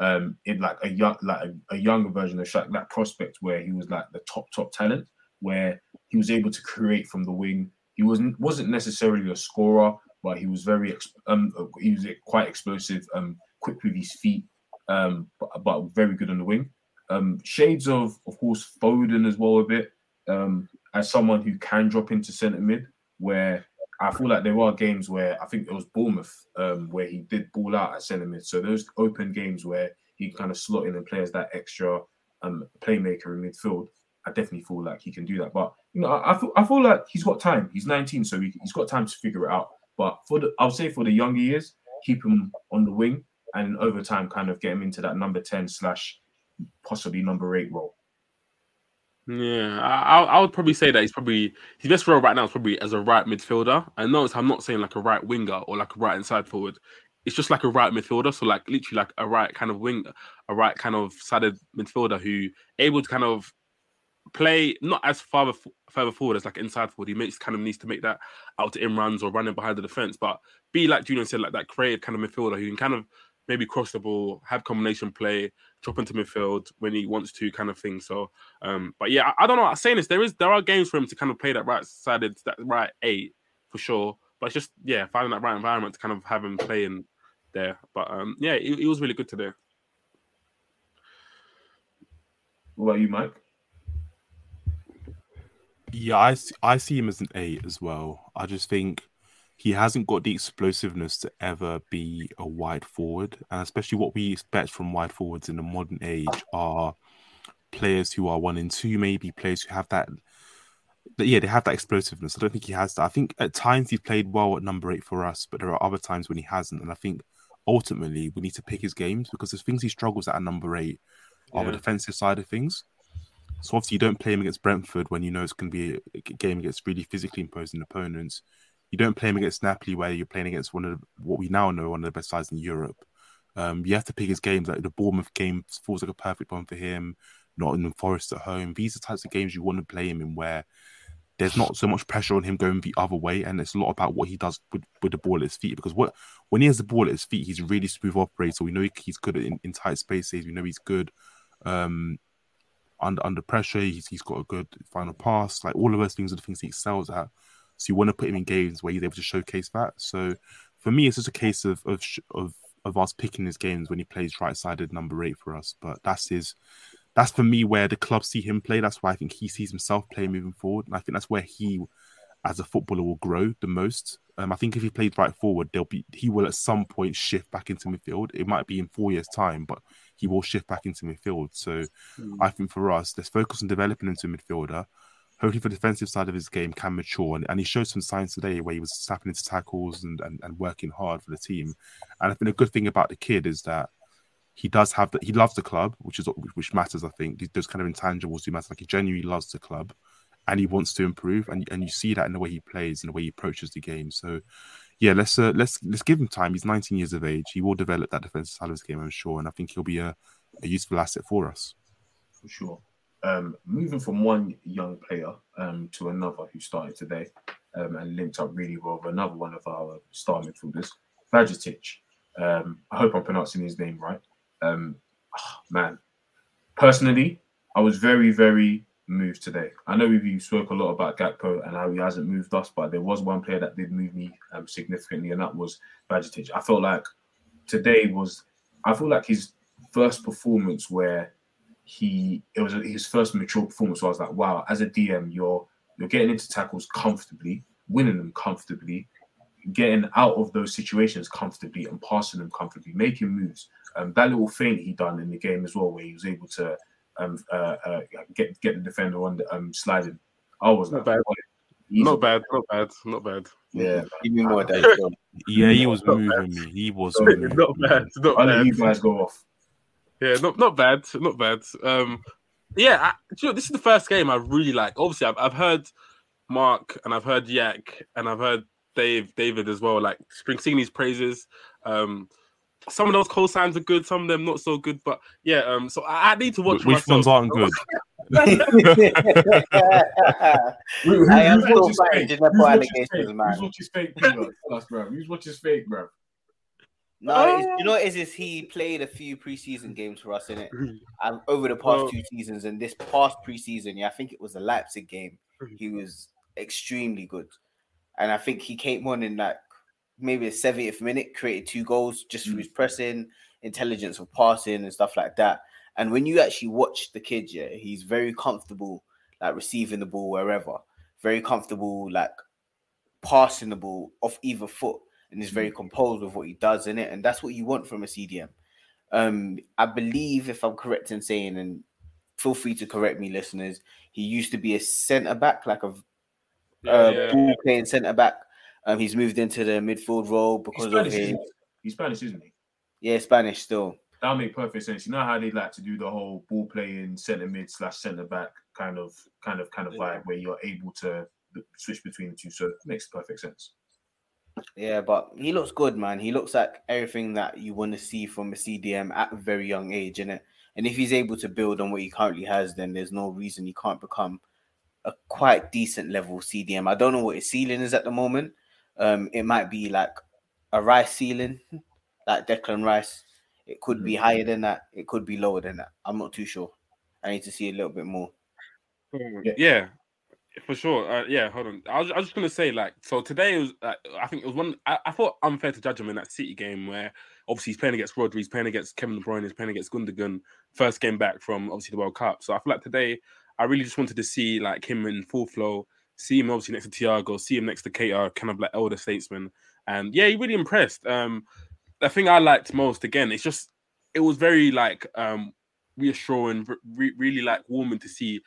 um in like a young like a, a younger version of Shaq that prospect where he was like the top top talent where he was able to create from the wing. He wasn't wasn't necessarily a scorer but he was very um he was quite explosive um quick with his feet um but, but very good on the wing um, shades of, of course, Foden as well a bit. Um, as someone who can drop into centre mid, where I feel like there are games where I think it was Bournemouth um, where he did ball out at centre mid. So those open games where he kind of slot in and play as that extra um, playmaker in midfield. I definitely feel like he can do that. But you know, I, I feel I feel like he's got time. He's 19, so he, he's got time to figure it out. But for the, I'll say for the younger years, keep him on the wing, and over time, kind of get him into that number 10 slash possibly number eight role. Yeah, I, I would probably say that he's probably his best role right now is probably as a right midfielder. And notice I'm not saying like a right winger or like a right inside forward. It's just like a right midfielder, so like literally like a right kind of wing, a right kind of sided midfielder who able to kind of play not as far further forward as like inside forward. He makes kind of needs to make that out to in runs or running behind the defense, but be like Julian said, like that creative kind of midfielder who can kind of maybe cross the ball, have combination play, drop into midfield when he wants to, kind of thing. So, um, but yeah, I, I don't know. I'm saying this, there is there are games for him to kind of play that right sided, that right eight for sure. But it's just yeah, finding that right environment to kind of have him playing there. But um, yeah, he, he was really good today. What about you, Mike? Yeah, I see, I see him as an eight as well. I just think he hasn't got the explosiveness to ever be a wide forward, and especially what we expect from wide forwards in the modern age are players who are one and two, maybe players who have that. Yeah, they have that explosiveness. I don't think he has that. I think at times he's played well at number eight for us, but there are other times when he hasn't. And I think ultimately we need to pick his games because there's things he struggles at, at number eight on the defensive side of things. So obviously you don't play him against Brentford when you know it's going to be a game against really physically imposing opponents. You don't play him against Napoli where you're playing against one of the, what we now know one of the best sides in Europe. Um, you have to pick his games. Like the Bournemouth game feels like a perfect one for him. not Nottingham Forest at home. These are types of games you want to play him in where there's not so much pressure on him going the other way, and it's a lot about what he does with, with the ball at his feet. Because what when he has the ball at his feet, he's really smooth operator. So we know he's good in, in tight spaces. We know he's good um, under under pressure. He's he's got a good final pass. Like all of those things are the things he excels at. So you want to put him in games where he's able to showcase that. So for me, it's just a case of of of, of us picking his games when he plays right sided number eight for us. But that's his. That's for me where the club see him play. That's why I think he sees himself playing moving forward. And I think that's where he, as a footballer, will grow the most. Um, I think if he plays right forward, there'll be he will at some point shift back into midfield. It might be in four years' time, but he will shift back into midfield. So mm. I think for us, let's focus on developing into a midfielder hopefully for the defensive side of his game can mature. And, and he showed some signs today where he was snapping into tackles and, and, and working hard for the team. And I think a good thing about the kid is that he does have that he loves the club, which is which matters. I think those kind of intangibles do matter. Like he genuinely loves the club, and he wants to improve, and and you see that in the way he plays, and the way he approaches the game. So, yeah, let's uh, let's let's give him time. He's 19 years of age. He will develop that defensive side of his game, I'm sure, and I think he'll be a, a useful asset for us. For sure um, moving from one young player um, to another who started today um, and linked up really well with another one of our star midfielders, Bajcetic. Um, I hope I'm pronouncing his name right. Oh, man, personally, I was very, very moved today. I know we spoke a lot about Gakpo and how he hasn't moved us, but there was one player that did move me um, significantly, and that was Bajcetic. I felt like today was, I feel like his first performance where he it was his first mature performance. So I was like, wow, as a DM, you're you're getting into tackles comfortably, winning them comfortably, getting out of those situations comfortably and passing them comfortably, making moves. Um, that little feint he done in the game as well, where he was able to um, uh, uh, get get the defender on the um, sliding. I was not like, bad. Not bad, not bad, not bad. Yeah, give me more Yeah, he was moving me. He was moving not bad. Not I'll bad. let you guys go off. Yeah, not not bad, not bad. Um, yeah, I, you know, this is the first game I really like. Obviously, I've, I've heard Mark and I've heard Yak and I've heard Dave, David as well. Like singing these praises. Um, some of those call signs are good, some of them not so good. But yeah, um, so I, I need to watch. Which myself. ones aren't good? I am still fighting Gineppo allegations, man. Who's watches fake, bro? Who's watches fake, bro? No, oh. it's, you know what it is, is he played a few preseason games for us in it and over the past two seasons and this past preseason, yeah, I think it was the Leipzig game. He was extremely good, and I think he came on in like maybe the 70th minute, created two goals just through mm. his pressing, intelligence of passing and stuff like that. And when you actually watch the kid, yeah, he's very comfortable like receiving the ball wherever, very comfortable like passing the ball off either foot and is very composed with what he does in it, and that's what you want from a CDM. Um, I believe, if I'm correct in saying, and feel free to correct me, listeners. He used to be a centre back, like a uh, yeah. ball playing centre back. Um, he's moved into the midfield role He's because of his? He's Spanish, isn't he? yeah Spanish still. That'll make perfect sense. You know how they like to do the whole ball playing centre mid slash centre back kind of kind of kind of vibe where you're able to switch between the two. So it makes perfect sense. Yeah, but he looks good, man. He looks like everything that you want to see from a CDM at a very young age, innit? And if he's able to build on what he currently has, then there's no reason he can't become a quite decent level CDM. I don't know what his ceiling is at the moment. Um, it might be like a Rice ceiling, like Declan Rice. It could be higher than that. It could be lower than that. I'm not too sure. I need to see a little bit more. Yeah. For sure. Uh, yeah, hold on. I was, I was just gonna say like, so today was, uh, I think it was one. I, I thought unfair to judge him in that City game where obviously he's playing against Rodri, he's playing against Kevin De Bruyne, he's playing against Gundogan, first game back from obviously the World Cup. So I feel like today I really just wanted to see like him in full flow, see him obviously next to Thiago, see him next to Keita, kind of like elder statesman, and yeah, he really impressed. Um, the thing I liked most again, it's just it was very like um reassuring, re- really like warming to see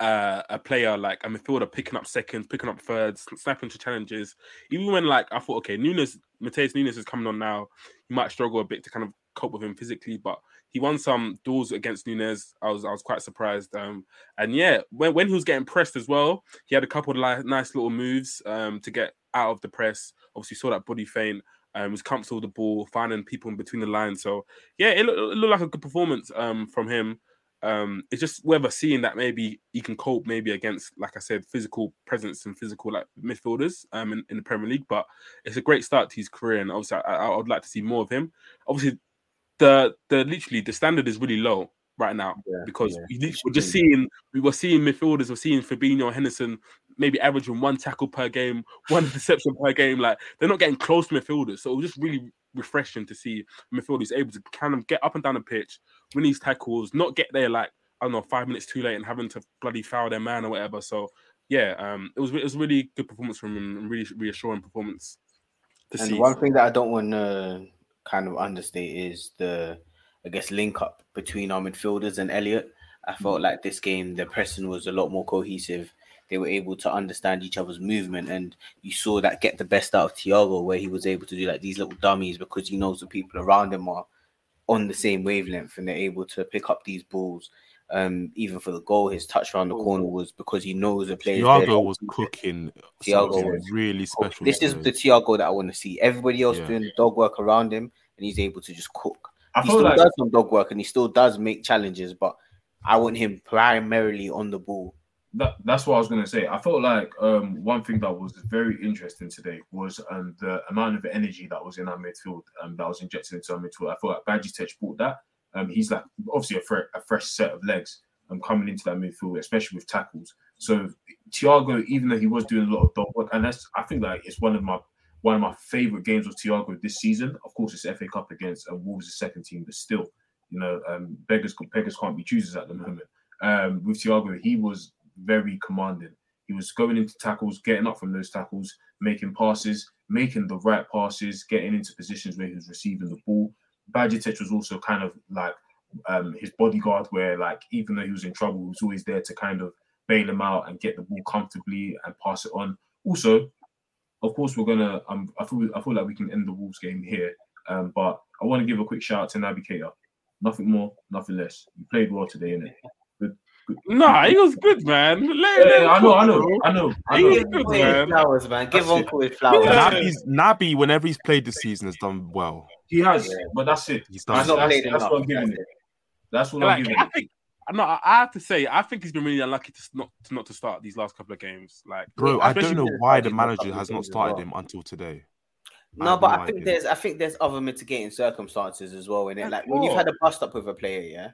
uh, a player like a midfielder picking up seconds, picking up thirds, snapping to challenges. Even when like I thought, okay, Nunes, Matheus Nunes is coming on now. He might struggle a bit to kind of cope with him physically, but he won some duels against Nunes. I was I was quite surprised. Um, and yeah, when, when he was getting pressed as well, he had a couple of li- nice little moves um to get out of the press. Obviously, saw that body feint. Um, was comfortable with the ball, finding people in between the lines. So yeah, it, loo- it looked like a good performance um from him. Um, it's just whether seeing that maybe he can cope maybe against, like I said, physical presence and physical like midfielders um in, in the Premier League. But it's a great start to his career, and obviously I, would like to see more of him. Obviously, the the literally the standard is really low right now Yeah, because yeah, we're just seeing we were seeing midfielders, we're seeing Fabinho, Henderson maybe averaging one tackle per game, one interception per game. Like they're not getting close to midfielders, so it was just really refreshing to see midfielders able to kind of get up and down the pitch, win these tackles, not get there like I don't know five minutes too late and having to bloody foul their man or whatever. So yeah, um, it was it was a really good performance from him really reassuring performance to And see. one thing that I don't want to kind of understate is the, I guess, link up between our midfielders and Elliott. I felt like this game, the pressing was a lot more cohesive. They were able to understand each other's movement, and you saw that get the best out of Thiago, where he was able to do like these little dummies because he knows the people around him are on the same wavelength, and they're able to pick up these balls. Um, even for the goal, his touch around the corner was because he knows the players. there. Thiago was cooking Thiago something was really special. This is the Thiago that I want to see. Everybody else Yeah. doing the dog work around him, and he's able to just cook. I he still like does some dog work, and he still does make challenges. But I want him primarily on the ball. That, that's what I was gonna say. I felt like um, one thing that was very interesting today was um, the amount of energy that was in our midfield um, that was injected into our midfield. I felt like Bajcetic brought that. Um, he's like obviously a, fre- a fresh set of legs um, coming into that midfield, especially with tackles. So Thiago, even though he was doing a lot of dog work, and that's I think like it's one of my one of my favorite games of Thiago this season. Of course, it's FA Cup against uh, Wolves' second team, but still, you know, um, beggars beggars can't be choosers at the moment. Um, with Thiago, he was very commanding. He was going into tackles, getting up from those tackles, making passes, making the right passes, getting into positions where he was receiving the ball. Bajcetic was also kind of like um, his bodyguard, where like even though he was in trouble, he was always there to kind of bail him out and get the ball comfortably and pass it on. Also, of course, we're gonna. Um, I feel I feel like we can end the Wolves game here, um, but I want to give a quick shout out to Naby Keita. Nothing more, nothing less. You played well today, innit? Good, good. Nah, he was good, man. Let Yeah, him I know, cook, I know. I know, I He was good, Give his man. flowers, man. Give That's it. Uncle his flowers. Yeah. Naby's, Naby, whenever he's played this season, has done well. He has, Yeah. but that's it. He's That's, done not that's, played that's enough. what I'm giving it. That's what I'm giving I think no, I I have to say, I think he's been really unlucky to not to not to start these last couple of games. Like, Bro, I don't know why the manager has not started well. him until today. No, have but no I think idea. there's I think there's other mitigating circumstances as well in it. Like when you've had a bust up with a player, yeah,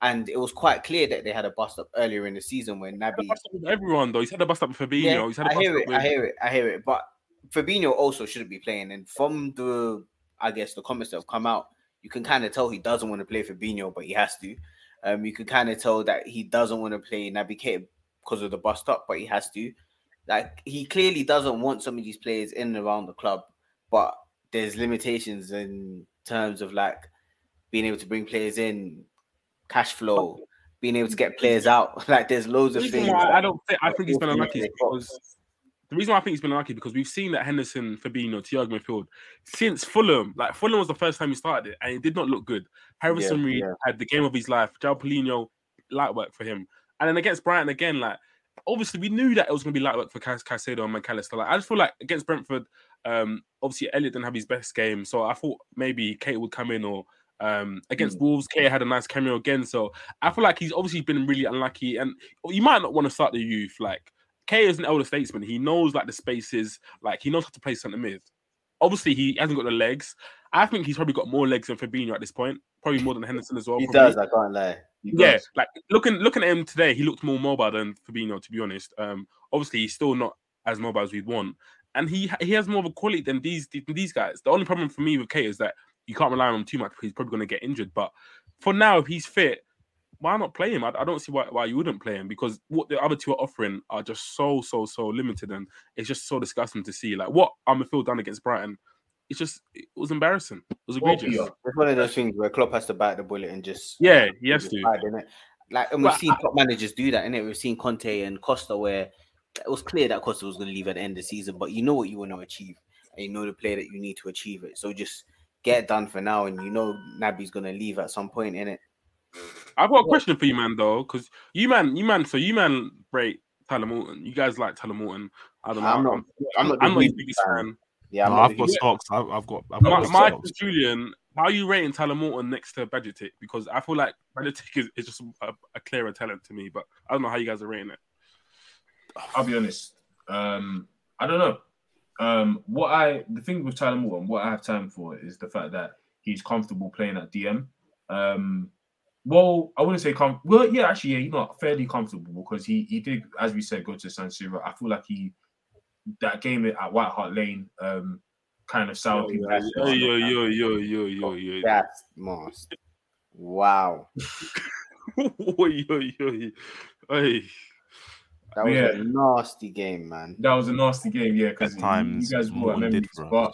and it was quite clear that they had a bust up earlier in the season when Naby. bust up with everyone though. He's had a bust up with Fabinho. Yeah, he's had a I hear up it, with I hear it, I hear it. But Fabinho also shouldn't be playing. And from the, I guess the comments that have come out, you can kind of tell he doesn't want to play Fabinho, but he has to. Um, you can kind of tell that he doesn't want to play Naby Keita because of the bust up, but he has to. Like he clearly doesn't want some of these players in and around the club, but there's limitations in terms of like being able to bring players in, cash flow, being able to get players out. Like there's loads of things. I don't think I think he's been unlucky because the reason why I think he's been unlucky because we've seen that Henderson, Fabinho, Thiago midfield since Fulham. Like Fulham was the first time he started it, and it did not look good. Harrison Yeah, Reed yeah. had the game of his life. João Palhinha, light work for him, and then against Brighton again, like obviously we knew that it was going to be light work for Cas- Caicedo and Mac Allister. Like I just feel like against Brentford, um, obviously Elliott didn't have his best game, so I thought maybe Keita would come in or. Um, against Wolves, Keita had a nice cameo again, so I feel like he's obviously been really unlucky. And you might not want to start the youth. Like Kay is an elder statesman. He knows like the spaces, like he knows how to play centre mid. Obviously, he hasn't got the legs. I think he's probably got more legs than Fabinho at this point. Probably more than Henderson as well. He probably. does, I can't lie. He Yeah, does. like looking looking at him today, he looked more mobile than Fabinho. To be honest, um, obviously he's still not as mobile as we'd want, and he he has more of a quality than these than these guys. The only problem for me with Keita is that you can't rely on him too much because he's probably going to get injured. But for now, if he's fit, why not play him? I, I don't see why, why you wouldn't play him because what the other two are offering are just so so so limited, and it's just so disgusting to see. Like what Armourfield done against Brighton, it's just it was embarrassing. It was egregious. It's one of those things where Klopp has to bite the bullet and just Yeah, he has to. innit? Like, and we've But seen top managers do that, innit? We've seen Conte and Costa where it was clear that Costa was going to leave at the end of the season, but you know what you want to achieve, and you know the player that you need to achieve it. So just get done for now, and you know Naby's going to leave at some point, innit? I've got a question for you, man, though, because you man, you man, so you man rate Tyler Morton. You guys like Tyler Morton. I don't know. I'm not. I'm, I'm not. I'm not the his biggest fan. Yeah, I'm No, not I've got stocks. I've, I've got. I've Ma- got Mike stocks. and Julian, how are you rating Tyler Morton next to Bajcetic? Because I feel like Bajcetic is, is just a, a clearer talent to me, but I don't know how you guys are rating it. I'll be honest. Um, I don't know. Um, what I the thing with Tyler Morton, what I have time for is the fact that he's comfortable playing at DM. Um, well, I wouldn't say com. Well, yeah, actually, yeah, he's not fairly comfortable because he he did, as we said, go to San Siro. I feel like he that game at White Hart Lane um kind of soured people. Yo, yo, yo, yo, yo, yo, yo. That's most. Wow, yo, yo, yo. Hey. That was Yeah. a nasty game, man. That was a nasty game, yeah. Because At times, you guys brought Morton memories, did for but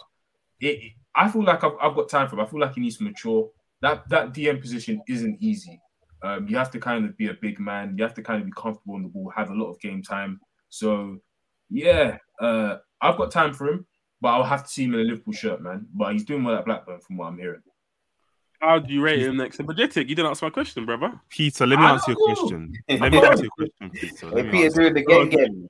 it, I feel like I've, I've got time for him. I feel like he needs to mature. That that DM position isn't easy. Um, you have to kind of be a big man. You have to kind of be comfortable on the ball, have a lot of game time. So, yeah, uh, I've got time for him, but I'll have to see him in a Liverpool shirt, man. But he's doing well at Blackburn, from what I'm hearing. How do you rate him next to Bajcetic? You didn't answer my question, brother. Peter, let me I answer your know. question. Let me answer your question, Peter. Let Peter answer. doing the game game.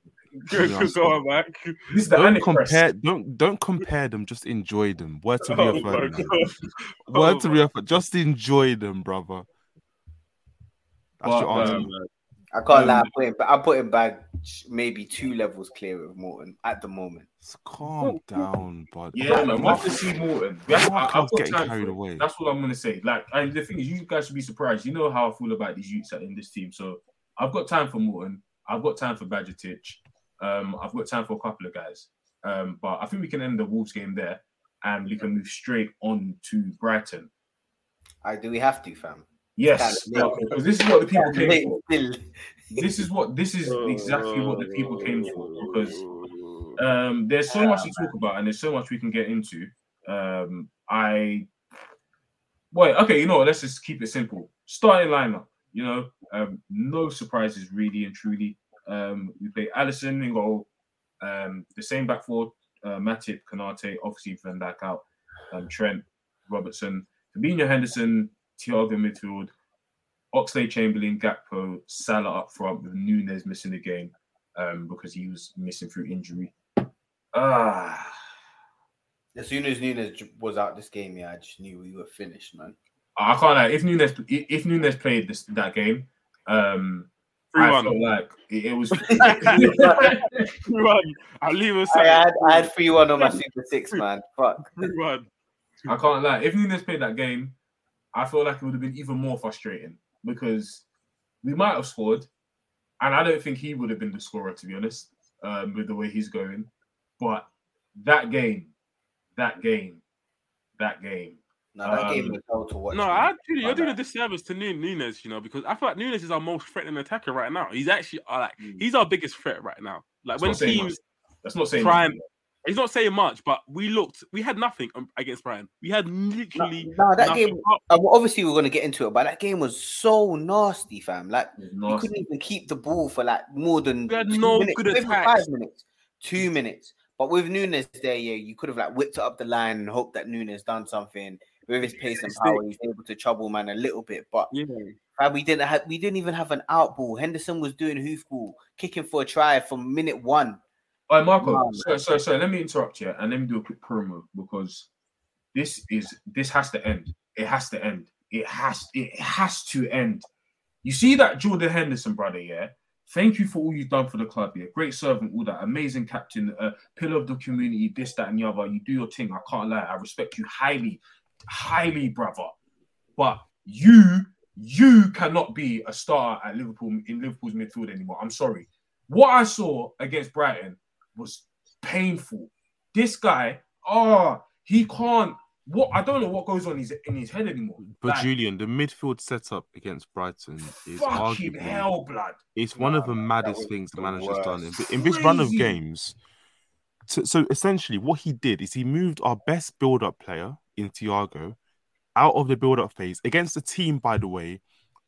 Go on, Mike. This is the Don't compare. Don't don't compare them. Just enjoy them. Word to Oh Rio my Word Oh to my- Rio Ferdinand. Just enjoy them, brother. That's But, your answer. um, I can't lie. Um, I put him, I put him back maybe two levels clear of Morton at the moment. Just calm down, bud. Yeah, man. We have to see Morton. We I, I've got getting time carried away. That's what I'm gonna say. Like, and the thing is, you guys should be surprised. You know how I feel about these youths in this team. So I've got time for Morton. I've got time for Bajcetic. Um, I've got time for a couple of guys. Um, but I think we can end the Wolves game there, and we can move straight on to Brighton. I do we have to, fam? Yes, because this is what the people came for. This is what this is exactly what the people came for because um, there's so much to talk about and there's so much we can get into. Um, I wait, okay, you know what? Let's just keep it simple. Starting lineup, you know, um, no surprises really and truly. Um, we play Alisson in goal, um, the same back four, uh, Matip, Konaté, obviously Van Dijk out, um, Trent, Robertson, Fabinho Henderson, Thiago midfield, Oxlade Chamberlain, Gakpo, Salah up front with Nunez missing the game um, because he was missing through injury. Ah, As soon as Nunez was out this game, yeah, I just knew we were finished, man. I can't lie. If Nunez if Nunez played this that game, um, I 3-1. felt like it, it was. 3-1. I'll leave us I had I had three one on my super six, man. Fuck. 3-1. I can't lie. If Nunez played that game, I feel like it would have been even more frustrating because we might have scored, and I don't think he would have been the scorer to be honest, um, with the way he's going. But that game, that game, that game. No, that Um, game was hell to watch. No, man. actually, you're Like doing a that. disservice to Nu- Nunez, you know, because I feel like Nunez is our most threatening attacker right now. He's actually uh, like Mm. he's our biggest threat right now. Like That's when not teams That's not saying Try much. He's not saying much, but we looked. We had nothing um, against Brighton. We had literally. No, that nothing. game. Uh, well, obviously, we're gonna get into it, but that game was so nasty, fam. Like It was you couldn't even keep the ball for like more than We had two no minutes, good not attacks. five minutes, two minutes. But with Nunez there, yeah, you could have like whipped it up the line and hoped that Nunez done something with his pace and power. He's able to trouble man a little bit, but Yeah. we didn't have we didn't even have an out ball. Henderson was doing hoof ball, kicking for a try from minute one. All right, Marco. Man. So, so, so let me interrupt you and let me do a quick promo because this is this has to end. It has to end. It has it has to end. You see that Jordan Henderson, brother, yeah. Thank you for all you've done for the club, yeah. Great servant, all that amazing captain, uh, pillar of the community, this, that, and the other. You do your thing. I can't lie. I respect you highly, highly, brother. But you, you cannot be a star at Liverpool in Liverpool's midfield anymore. I'm sorry. What I saw against Brighton was painful. This guy, oh, he can't. What I don't know what goes on in his head anymore. But Like, Julian, the midfield setup against Brighton is fucking arguably hell, blood. it's one of the maddest things the the manager's done in, in this run of games. So, so essentially, what he did is he moved our best build-up player in Thiago out of the build-up phase against a team, by the way.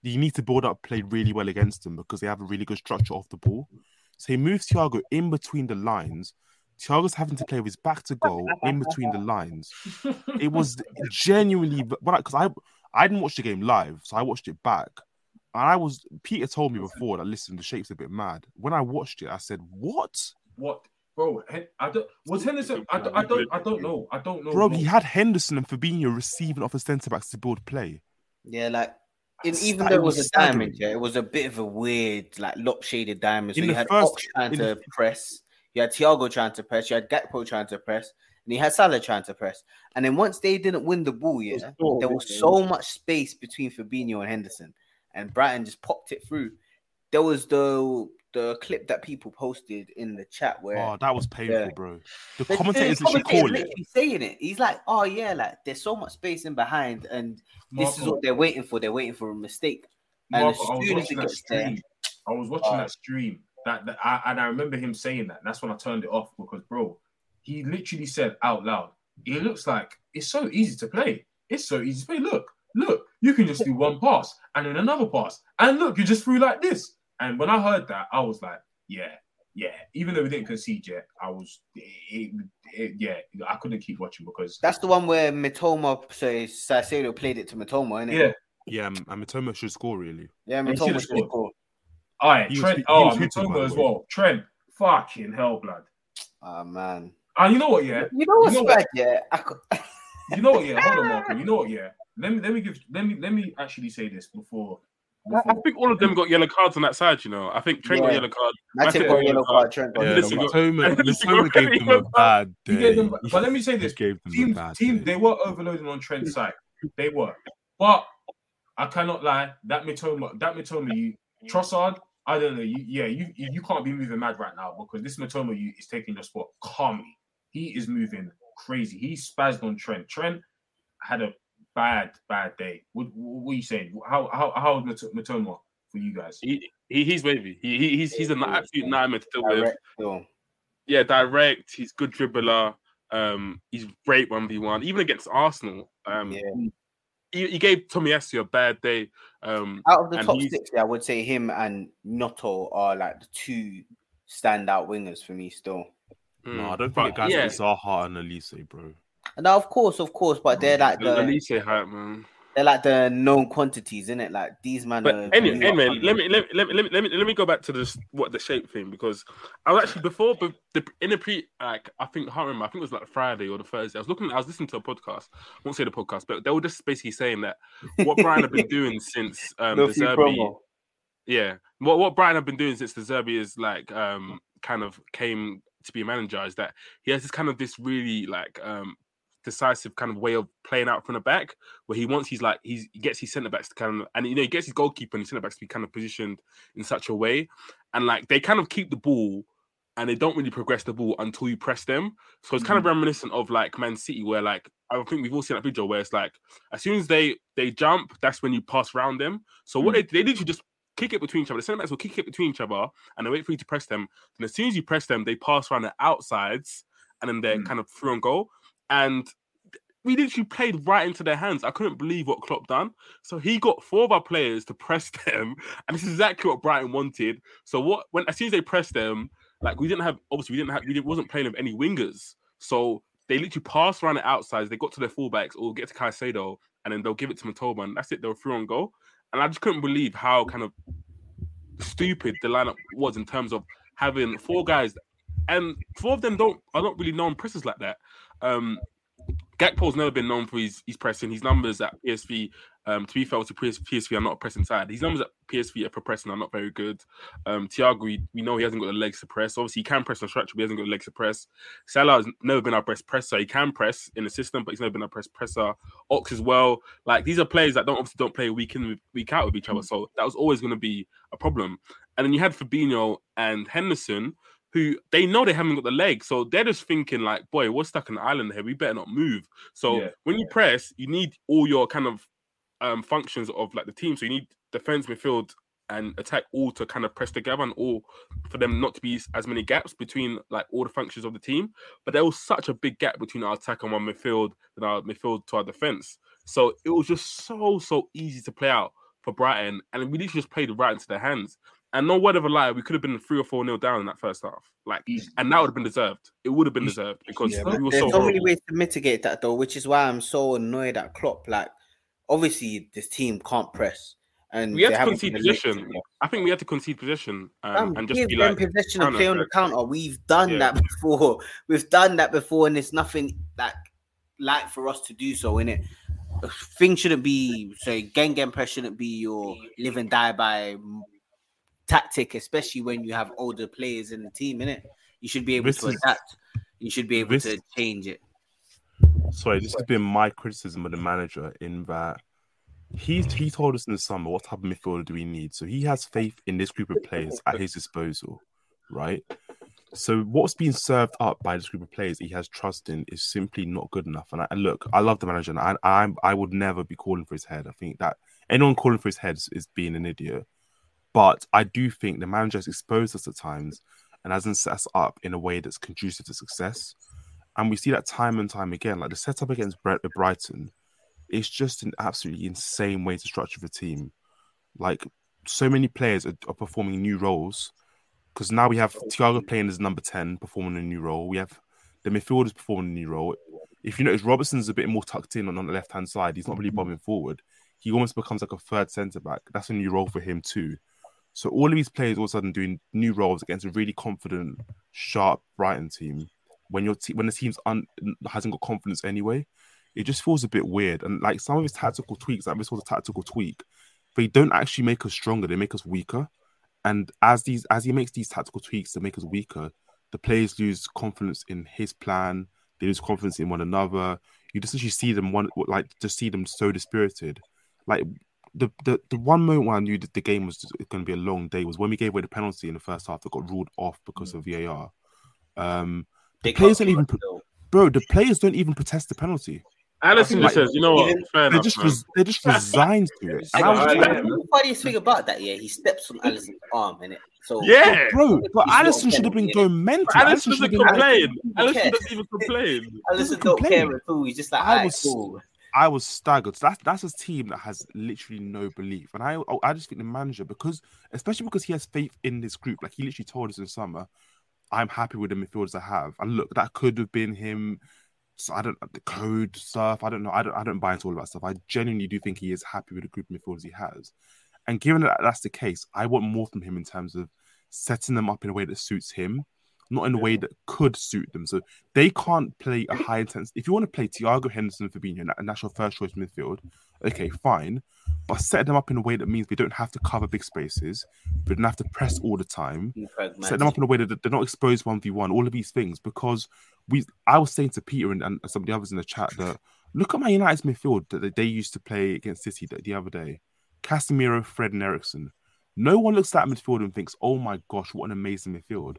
You need to build up play really well against them because they have a really good structure off the ball. So he moves Thiago in between the lines. Thiago's having to play with his back to goal in between the lines. It was genuinely, but because I I didn't watch the game live, so I watched it back. And I was Peter told me before that listen, the shape's a bit mad. When I watched it, I said, "What, What, bro? Hen- I don't. Was Henderson? I don't. I don't. I don't know. I don't know. bro?" He had Henderson and Fabinho receiving off the centre backs to build play. Yeah, like That's- even though it was was a diamond, yeah, it was a bit of a weird, like lop-shaded diamond. So In you had first- Ox trying to the- press, you had Thiago trying to press, you had Gakpo trying to press, and you had Salah trying to press. And then once they didn't win the ball, yeah, so there was so much space between Fabinho and Henderson, and Brighton just popped it through. There was the the clip that people posted in the chat where Oh, that was painful, Yeah. bro. The the- commentators the literally it. saying it. He's like, "Oh yeah, like there's so much space in behind, and this is what they're waiting for. They're waiting for a mistake." And Marco, as I was soon as watching it that gets there, stream. I was watching Oh. that stream. That, that I, and I remember him saying that. And that's when I turned it off because, bro, he literally said out loud, "It looks like it's so easy to play. It's so easy to play. Look, look, you can just do one pass and then another pass, and look, you just threw like this." And when I heard that, I was like, "Yeah, yeah." Even though we didn't concede yet, I was, it, it, yeah, I couldn't keep watching because that's the one where Mitoma, so Caicedo played it to Mitoma, innit? yeah. Yeah, and Mitoma should score really. yeah, He Mitoma should've score. All right, He was Trent. hit- he oh, was hitting, by as way. well. Trent, fucking hell, blood. Ah man, And you know what? Yeah, you know what's You know bad? Yeah, I could... you know what? Yeah, hold on, Marco. You know what? Yeah, let me let me give let me let me actually say this before. I, I think all of them got yellow cards on that side. You know, I think Trent got Yeah. yellow card. Matip got a yellow card. Trent got a Yeah, yellow card. Mitoma, listen, Mitoma gave them a bad He day. them, but let me say this: gave them a team, bad team, day. they were overloading on Trent's side. They were, but I cannot lie. That Mitoma, that Mitoma, you Trossard. I don't know. You, yeah, you you you can't be moving mad right now because this Mitoma you is taking your spot calmly. He is moving crazy. He spazzed on Trent. Trent had a bad bad day. What, what are you saying? How how how is Mat- Mitoma for you guys? He, he he's wavy. He, he he's he's an absolute nightmare to deal with. Direct still. Yeah, direct. He's good dribbler. Um, he's great one v one. Even against Arsenal, um, Yeah. he, he gave Tommy Tomiyasu a bad day. Um, Out of the top he's- six, yeah, I would say him and Noto are like the two standout wingers for me still. No, I don't think the guys yeah, like Zaha and Olise, bro. Now, of course, of course, but they're like the the Olise hype, man. they're like the known quantities, isn't it? Like these man. But are anyway, anyway, let me let me let me let me let me, go back to this what the shape thing because I was actually before but the in the pre like I think I can't remember I think it was like Friday or the Thursday I was looking I was listening to a podcast I won't say the podcast but they were just basically saying that what Brian had been doing since um the De Zerbi yeah what what Brian had been doing since De Zerbi is like um kind of came to be a manager is that he has this kind of this really like um decisive kind of way of playing out from the back where he wants he's like he's, he gets his centre backs to kind of and you know he gets his goalkeeper and his centre backs to be kind of positioned in such a way and like they kind of keep the ball and they don't really progress the ball until you press them. So it's kind of reminiscent of like Man City, where like I think we've all seen that video where it's like as soon as they they jump, that's when you pass around them. So what they they literally just kick it between each other. The centre backs will kick it between each other and they wait for you to press them. And as soon as you press them, they pass around the outsides and then they're Mm. kind of through on goal. And we literally played right into their hands. I couldn't believe what Klopp done. So he got four of our players to press them, and this is exactly what Brighton wanted. So what when as soon as they pressed them, like we didn't have obviously we didn't have we didn't, wasn't playing with any wingers. So they literally passed around the outsides. They got to their fullbacks or get to Caicedo, and then they'll give it to Mitoma, and that's it. They were through on goal, and I just couldn't believe how kind of stupid the lineup was in terms of having four guys, and four of them don't are not really known pressers like that. Um, Gakpo's never been known for his, his pressing. His numbers at PSV, um, to be fair to PSV, are not a pressing side. His numbers at PSV are for pressing are not very good. Um, Thiago, we, we know he hasn't got the legs to press. Obviously, he can press on structure, but he hasn't got the legs to press. Salah has never been our best presser. He can press in the system, but he's never been our best presser. Ox as well. Like these are players that don't obviously don't play week in week out with each other. So that was always going to be a problem. And then you had Fabinho and Henderson, who they know they haven't got the leg, so they're just thinking like, "Boy, we're stuck in an island here. We better not move." So Yeah. when you press, you need all your kind of um, functions of like the team. So you need defense, midfield, and attack all to kind of press together, and all for them not to be as many gaps between like all the functions of the team. But there was such a big gap between our attack and our midfield and our midfield to our defense. So it was just so so easy to play out for Brighton, and we literally just played right into their hands. And no word of a lie, we could have been three or four nil down in that first half. Like, Easy. and that would have been deserved. It would have been deserved because Yeah, we but were there's so so many horrible. ways to mitigate that though, which is why I'm so annoyed at Klopp. Like, obviously, this team can't press, and We had to concede got the legs to possession. I think we had to concede possession um, and just be like, possession and play on the counter-attack. We've done Yeah. that before. We've done that before, and it's nothing like like for us to do so. In it, things shouldn't be say gang gang press shouldn't be your live and die by tactic, especially when you have older players in the team. In it, you should be able This to is- adapt. You should be able this- to change it. Sorry, this has been my criticism of the manager in that he he told us in the summer what type of midfielder do we need. So he has faith in this group of players at his disposal, right? So what's being served up by this group of players he has trust in is simply not good enough. And, I, and look, I love the manager, and I, I I would never be calling for his head. I think that anyone calling for his head is, is being an idiot. But I do think the manager has exposed us at times and hasn't set us up in a way that's conducive to success. And we see that time and time again. Like the setup against Bre- Brighton, it's just an absolutely insane way to structure the team. Like so many players are, are performing new roles because now we have Thiago playing as number 10, performing a new role. We have the midfielders performing a new role. If you notice, Robertson's a bit more tucked in on, on the left hand side. He's not really mm-hmm. bombing forward. He almost becomes like a third centre back. That's a new role for him too. So all of these players all of a sudden doing new roles against a really confident, sharp Brighton team. When your te- when the team's un- hasn't got confidence anyway, it just feels a bit weird. And like some of his tactical tweaks, like this was a tactical tweak, they don't actually make us stronger; they make us weaker. And as these as he makes these tactical tweaks to make us weaker, the players lose confidence in his plan. They lose confidence in one another. You just actually see them one like just see them so dispirited. Like the the, the one moment where I knew that the game was going to be a long day was when we gave away the penalty in the first half that got ruled off because of VAR. Um, They players don't even press, bro, the players don't even protest the penalty. Alisson just Like, says, you know what? even- Fair They're enough, just man. res- they're just resigned to it. And I was I just like like, him. The funniest thing about that, yeah, he steps on Alisson's arm, innit? So Yeah. bro, but Alisson should have been penalty, going mental. Alisson Alisson doesn't should have been. complain. Alisson Alisson doesn't even complain. Alisson don't care complain. at all. He's just like, I I was- was cool. I was staggered. So that's that's a team that has literally no belief, and I oh, I just think the manager because especially because he has faith in this group. Like he literally told us in summer, I'm happy with the midfielders I have. And look, that could have been him. So I don't the code stuff. I don't know. I don't I don't buy into all of that stuff. I genuinely do think he is happy with the group of midfielders he has. And given that that's the case, I want more from him in terms of setting them up in a way that suits him, not in a way that could suit them. So they can't play a high intensity. If you want to play Thiago Henderson Fabinho, and that- and that's your first choice midfield, okay, fine. But set them up in a way that means they don't have to cover big spaces, they don't have to press all the time. Set them up in a way that they're not exposed one v one. All of these things because we. I was saying to Peter and, and some of the others in the chat that look at my United's midfield that they used to play against City the, the other day. Casemiro, Fred, and Eriksen. No one looks at that midfield and thinks, "Oh my gosh, what an amazing midfield!"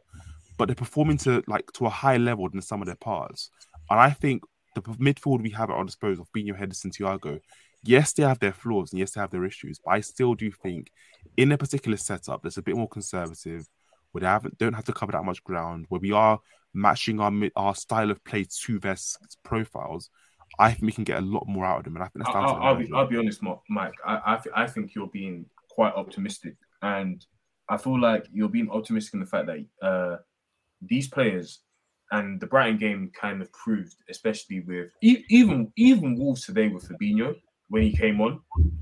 But they're performing to like to a higher level than some of their parts. And I think the midfield we have at our disposal, Fabinho, Henderson, Thiago, yes, they have their flaws and yes, they have their issues. But I still do think in a particular setup that's a bit more conservative, where they haven't don't have to cover that much ground, where we are matching our our style of play to their profiles, I think we can get a lot more out of them. And I think that's down I'll, to the I'll be. I'll be honest, Mike. I, I, th- I think you're being quite optimistic, and I feel like you're being optimistic in the fact that uh, these players and the Brighton game kind of proved, especially with even even Wolves today with Fabinho when he came on,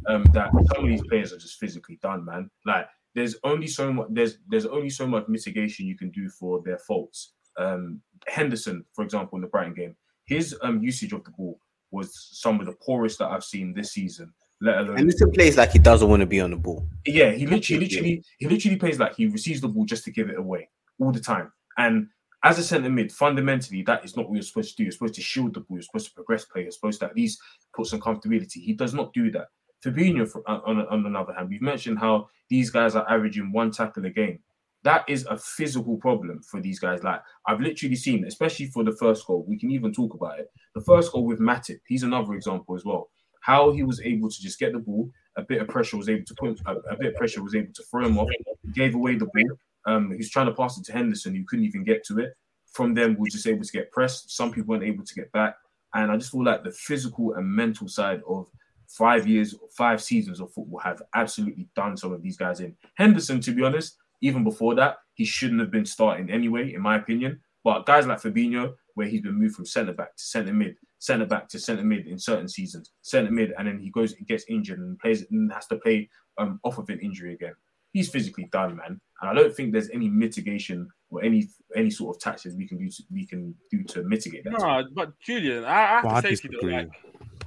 um, that some of these players are just physically done, man. Like there's only so much there's there's only so much mitigation you can do for their faults. Um, Henderson, for example, in the Brighton game, his um usage of the ball was some of the poorest that I've seen this season. Let alone and Henderson plays like he doesn't want to be on the ball. yeah, he literally, literally, he literally plays like he receives the ball just to give it away all the time. And as a centre mid, fundamentally, that is not what you're supposed to do. You're supposed to shield the ball. You're supposed to progress play. You're supposed to at least put some comfortability. He does not do that. Fabinho, for, uh, on, on, on the other hand, we've mentioned how these guys are averaging one tackle a game. That is a physical problem for these guys. Like I've literally seen, especially for the first goal. We can even talk about it. The first goal with Matip, he's another example as well. How he was able to just get the ball, a bit of pressure was able to put a, a bit of pressure was able to throw him off. Gave away the ball. Um, he's trying to pass it to Henderson, who couldn't even get to it. From them, we were just able to get pressed. Some people weren't able to get back, and I just feel like the physical and mental side of five years, five seasons of football have absolutely done some of these guys in. Henderson, to be honest, even before that, he shouldn't have been starting anyway, in my opinion. But guys like Fabinho, where he's been moved from centre back to centre mid, centre back to centre mid in certain seasons, centre mid, and then he goes gets injured and plays and has to play um, off of an injury again. He's physically done, man, and I don't think there's any mitigation or any any sort of tactics we can do to, we can do to mitigate that. No, but Julian, I, I have Well, I to say to you, though, like,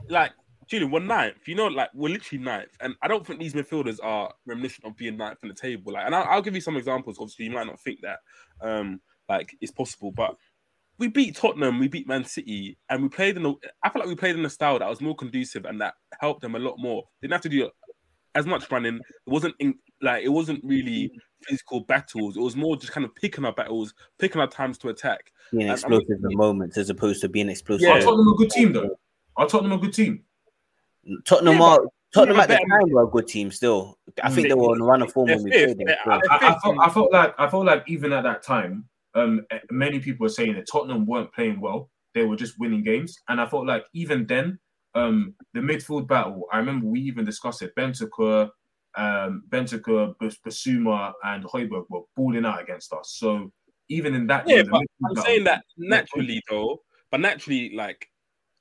like Julian, we're ninth. You know, like we're literally ninth, and I don't think these midfielders are reminiscent of being ninth in the table. Like, and I'll, I'll give you some examples. Obviously, you might not think that, um, like it's possible, but we beat Tottenham, we beat Man City, and we played in the. I feel like we played in a style that was more conducive and that helped them a lot more. They didn't have to do as much running. It wasn't in, like it wasn't really physical battles. It was more just kind of picking our battles, picking our times to attack. Being And- explosive in moments as opposed to being explosive. Yeah. Are Tottenham a good team though? I Are Tottenham a good team? Tottenham Yeah, are Tottenham yeah, at the time were a good team still. I think They- they were on a run of form when we played them. They're- I, I, felt, I felt like I felt like even at that time, um, many people were saying that Tottenham weren't playing well. They were just winning games, and I felt like even then, um, the midfield battle. I remember we even discussed it. Bentancur, um, Bentancur, Bissouma, and Højbjerg were balling out against us. So even in that, Yeah, game, but I'm battle- saying that naturally though, but naturally, like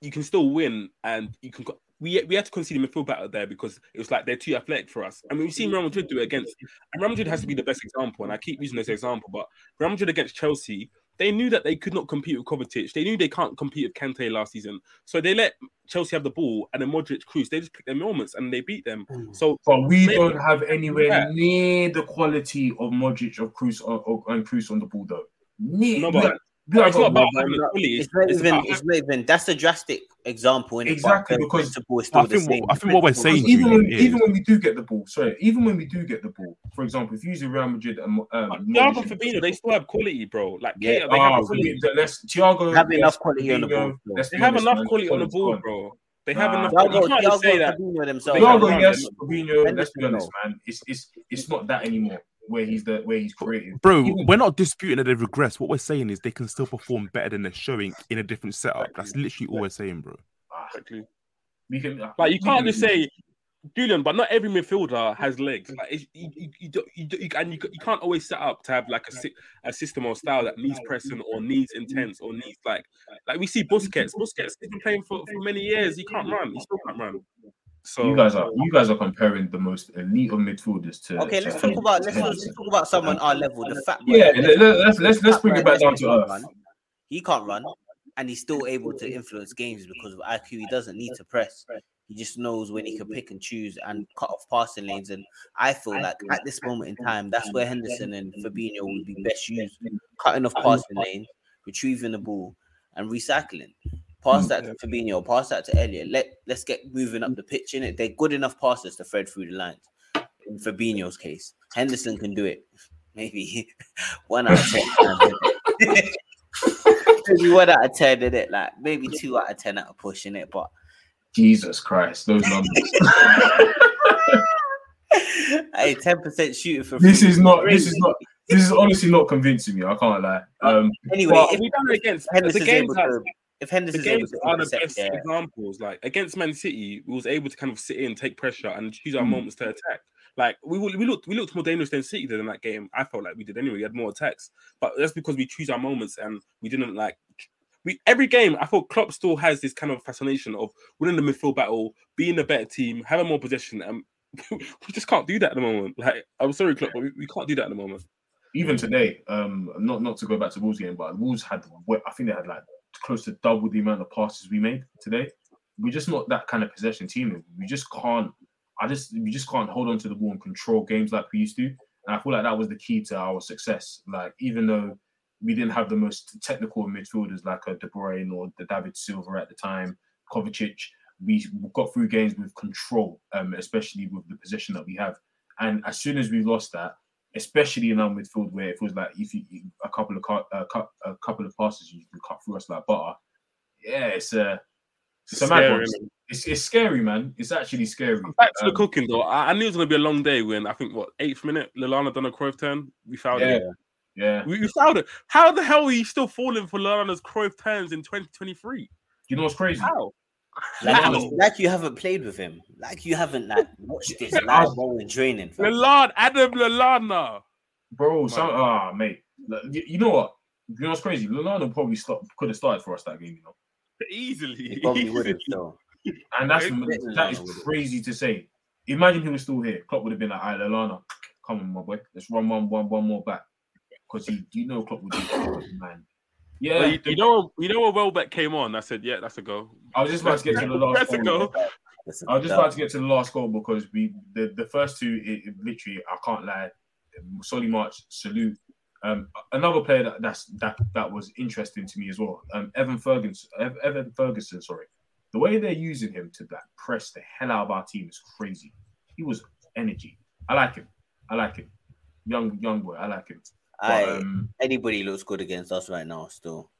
you can still win, and you can. We we had to concede a midfield battle there because it was like they're too athletic for us. I mean, we've seen Real Madrid do it against, and Real Madrid has to be the best example. And I keep using this example, but Real Madrid against Chelsea, they knew that they could not compete with Kovacic. They knew they can't compete with Kante last season, so they let Chelsea have the ball and then Modric Kroos. They just picked their moments and they beat them. Mm. So But we Maybe- don't have anywhere Yeah. near the quality of Modric of Kroos or, or, and Kroos on the ball though. Near, No, but- have- it's not got- about having the quality. It's not it's even. about It's not even. That's a drastic example. innit? But Exactly, the because- principle is still I the think same. what- I think what we're saying, is even the when, even when we do get the ball, sorry, even when we do get the ball, for example, if you use Real Madrid and um, Thiago Modric- Fabinho, they still have quality, bro. Like Yeah. yeah, they Ah, have quality. Fabinho, let's Thiago Have enough quality on the ball, They have enough quality on the ball, bro. They have Nah. enough. Thiago, You can't just say that. Fabinho themselves. They Thiago, yes. Fabinho. Let's be honest, man. It's it's it's not that anymore. Where he's the where he's creative, Bro, Even- we're not disputing that they've regressed. What we're saying is they can still perform better than they're showing in a different setup. That's literally all we're saying, bro. Ah, Exactly. we can Like you can't just say, Julian, but not every midfielder has legs. Like it's, you, you, you, don't- you, you, and you, you can't always set up to have like a a system or style that needs pressing or needs intense or needs like like we see Busquets. Busquets has been playing for, for many years. He can't run. He still can't run. So You guys are you guys are comparing the most elite of midfielders to. Okay, to let's talk about let's, let's talk about someone our level. The fat. Yeah, let, let, let's let's let's bring it back down to can't earth. run. He can't run, and he's still able to influence games because of IQ. He doesn't need to press. He just knows when he can pick and choose and cut off passing lanes. And I feel like at this moment in time, that's where Henderson and Fabinho would be best used, cutting off passing lanes, retrieving the ball, and recycling. Pass that to Fabinho, pass that to Elliott. Let let's get moving up the pitch in it. They're good enough passes to thread through the lines. In Fabinho's case, Henderson can do it. Maybe one out of ten. maybe one out of ten in it, like maybe two out of ten out of pushing it. But Jesus Christ, those numbers. hey, ten percent shooting for this is not. This is not. this is honestly not convincing me. I can't lie. Um, Anyway, if we done it against the Henderson's games able to, if the games are the best yeah, examples. Like against Man City, we was able to kind of sit in, take pressure, and choose our Mm. moments to attack. Like we we looked we looked more dangerous than City did in that game. I felt like we did anyway. We had more attacks, but that's because we choose our moments and we didn't like. We every game, I thought Klopp still has this kind of fascination of winning the midfield battle, being a better team, having more possession, and we just can't do that at the moment. Like I'm sorry, Klopp, but we, we can't do that at the moment. even today, um, not not to go back to Wolves game, but Wolves had what- I think they had like close to double the amount of passes we made today. We're just not that kind of possession team. We just can't. I just we just can't hold on to the ball and control games like we used to. And I feel like that was the key to our success. Like even though we didn't have the most technical midfielders like a De Bruyne or the David Silva at the time, Kovacic, we got through games with control, um, especially with the position that we have. And as soon as we lost that, especially in our midfield where it feels like if you a couple of cut, uh, cut, a couple of passes you can cut through us like butter. Yeah, it's a it's a mad one. It's, it's scary, man. It's actually scary. Back to the Um, cooking though. I, I knew it was gonna be a long day when I think what eighth minute Lallana done a Cruyff turn. We found Yeah. it. Yeah. We, we fouled it. How the hell are you still falling for Lallana's Cruyff turns in 2023? You know what's crazy? How? Like, How? like you haven't played with him, like you haven't like watched his live role in training. fam. Lallana, Adam Lallana. Bro, some ah mate. Like, You, you know what? You know what's crazy? Lallana probably start, could have started for us that game, you know. Easily. He probably would have though. And that's that is crazy to say. Imagine he was still here. Klopp would have been like, "Alright, Lallana, come on, my boy. Let's run one, one, one more back." Because he, you know, Klopp would do that, man. Yeah, Well, you, you know, you know when Welbeck came on, I said, "Yeah, that's a go." I was just about to get to the last That's a goal. go. I was just about to get to the last goal because we the, the first two it, it literally I can't lie, Solly March salute. Um, another player that that's that that was interesting to me as well. Um, Evan Ferguson, Evan Ferguson, sorry, the way they're using him to like press the hell out of our team is crazy. He was energy. I like him. I like him. Young young boy. I like him. But, Aye, um, anybody looks good against us right now. Still,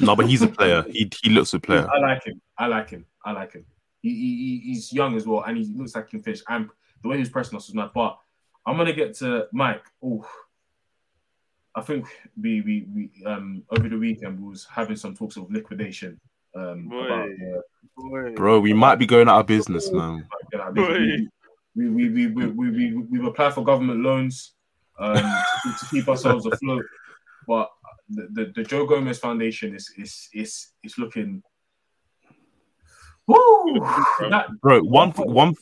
No, but he's a player. He he looks a player. I like him. I like him. I like him. He, he, he- he's young as well, and he looks like he can finish. And the way he's pressing us was mad. But I'm gonna get to Mike. Oh, I think we we, we um over the weekend we was having some talks of liquidation. Um, Boy. about, uh, Bro, we might be going out of business, man. you know, we, we, we, we, we, we, we've applied for government loans um, to, keep ourselves afloat. But the, the, the Joe Gomez Foundation is is is is looking. Woo! That, Bro, one one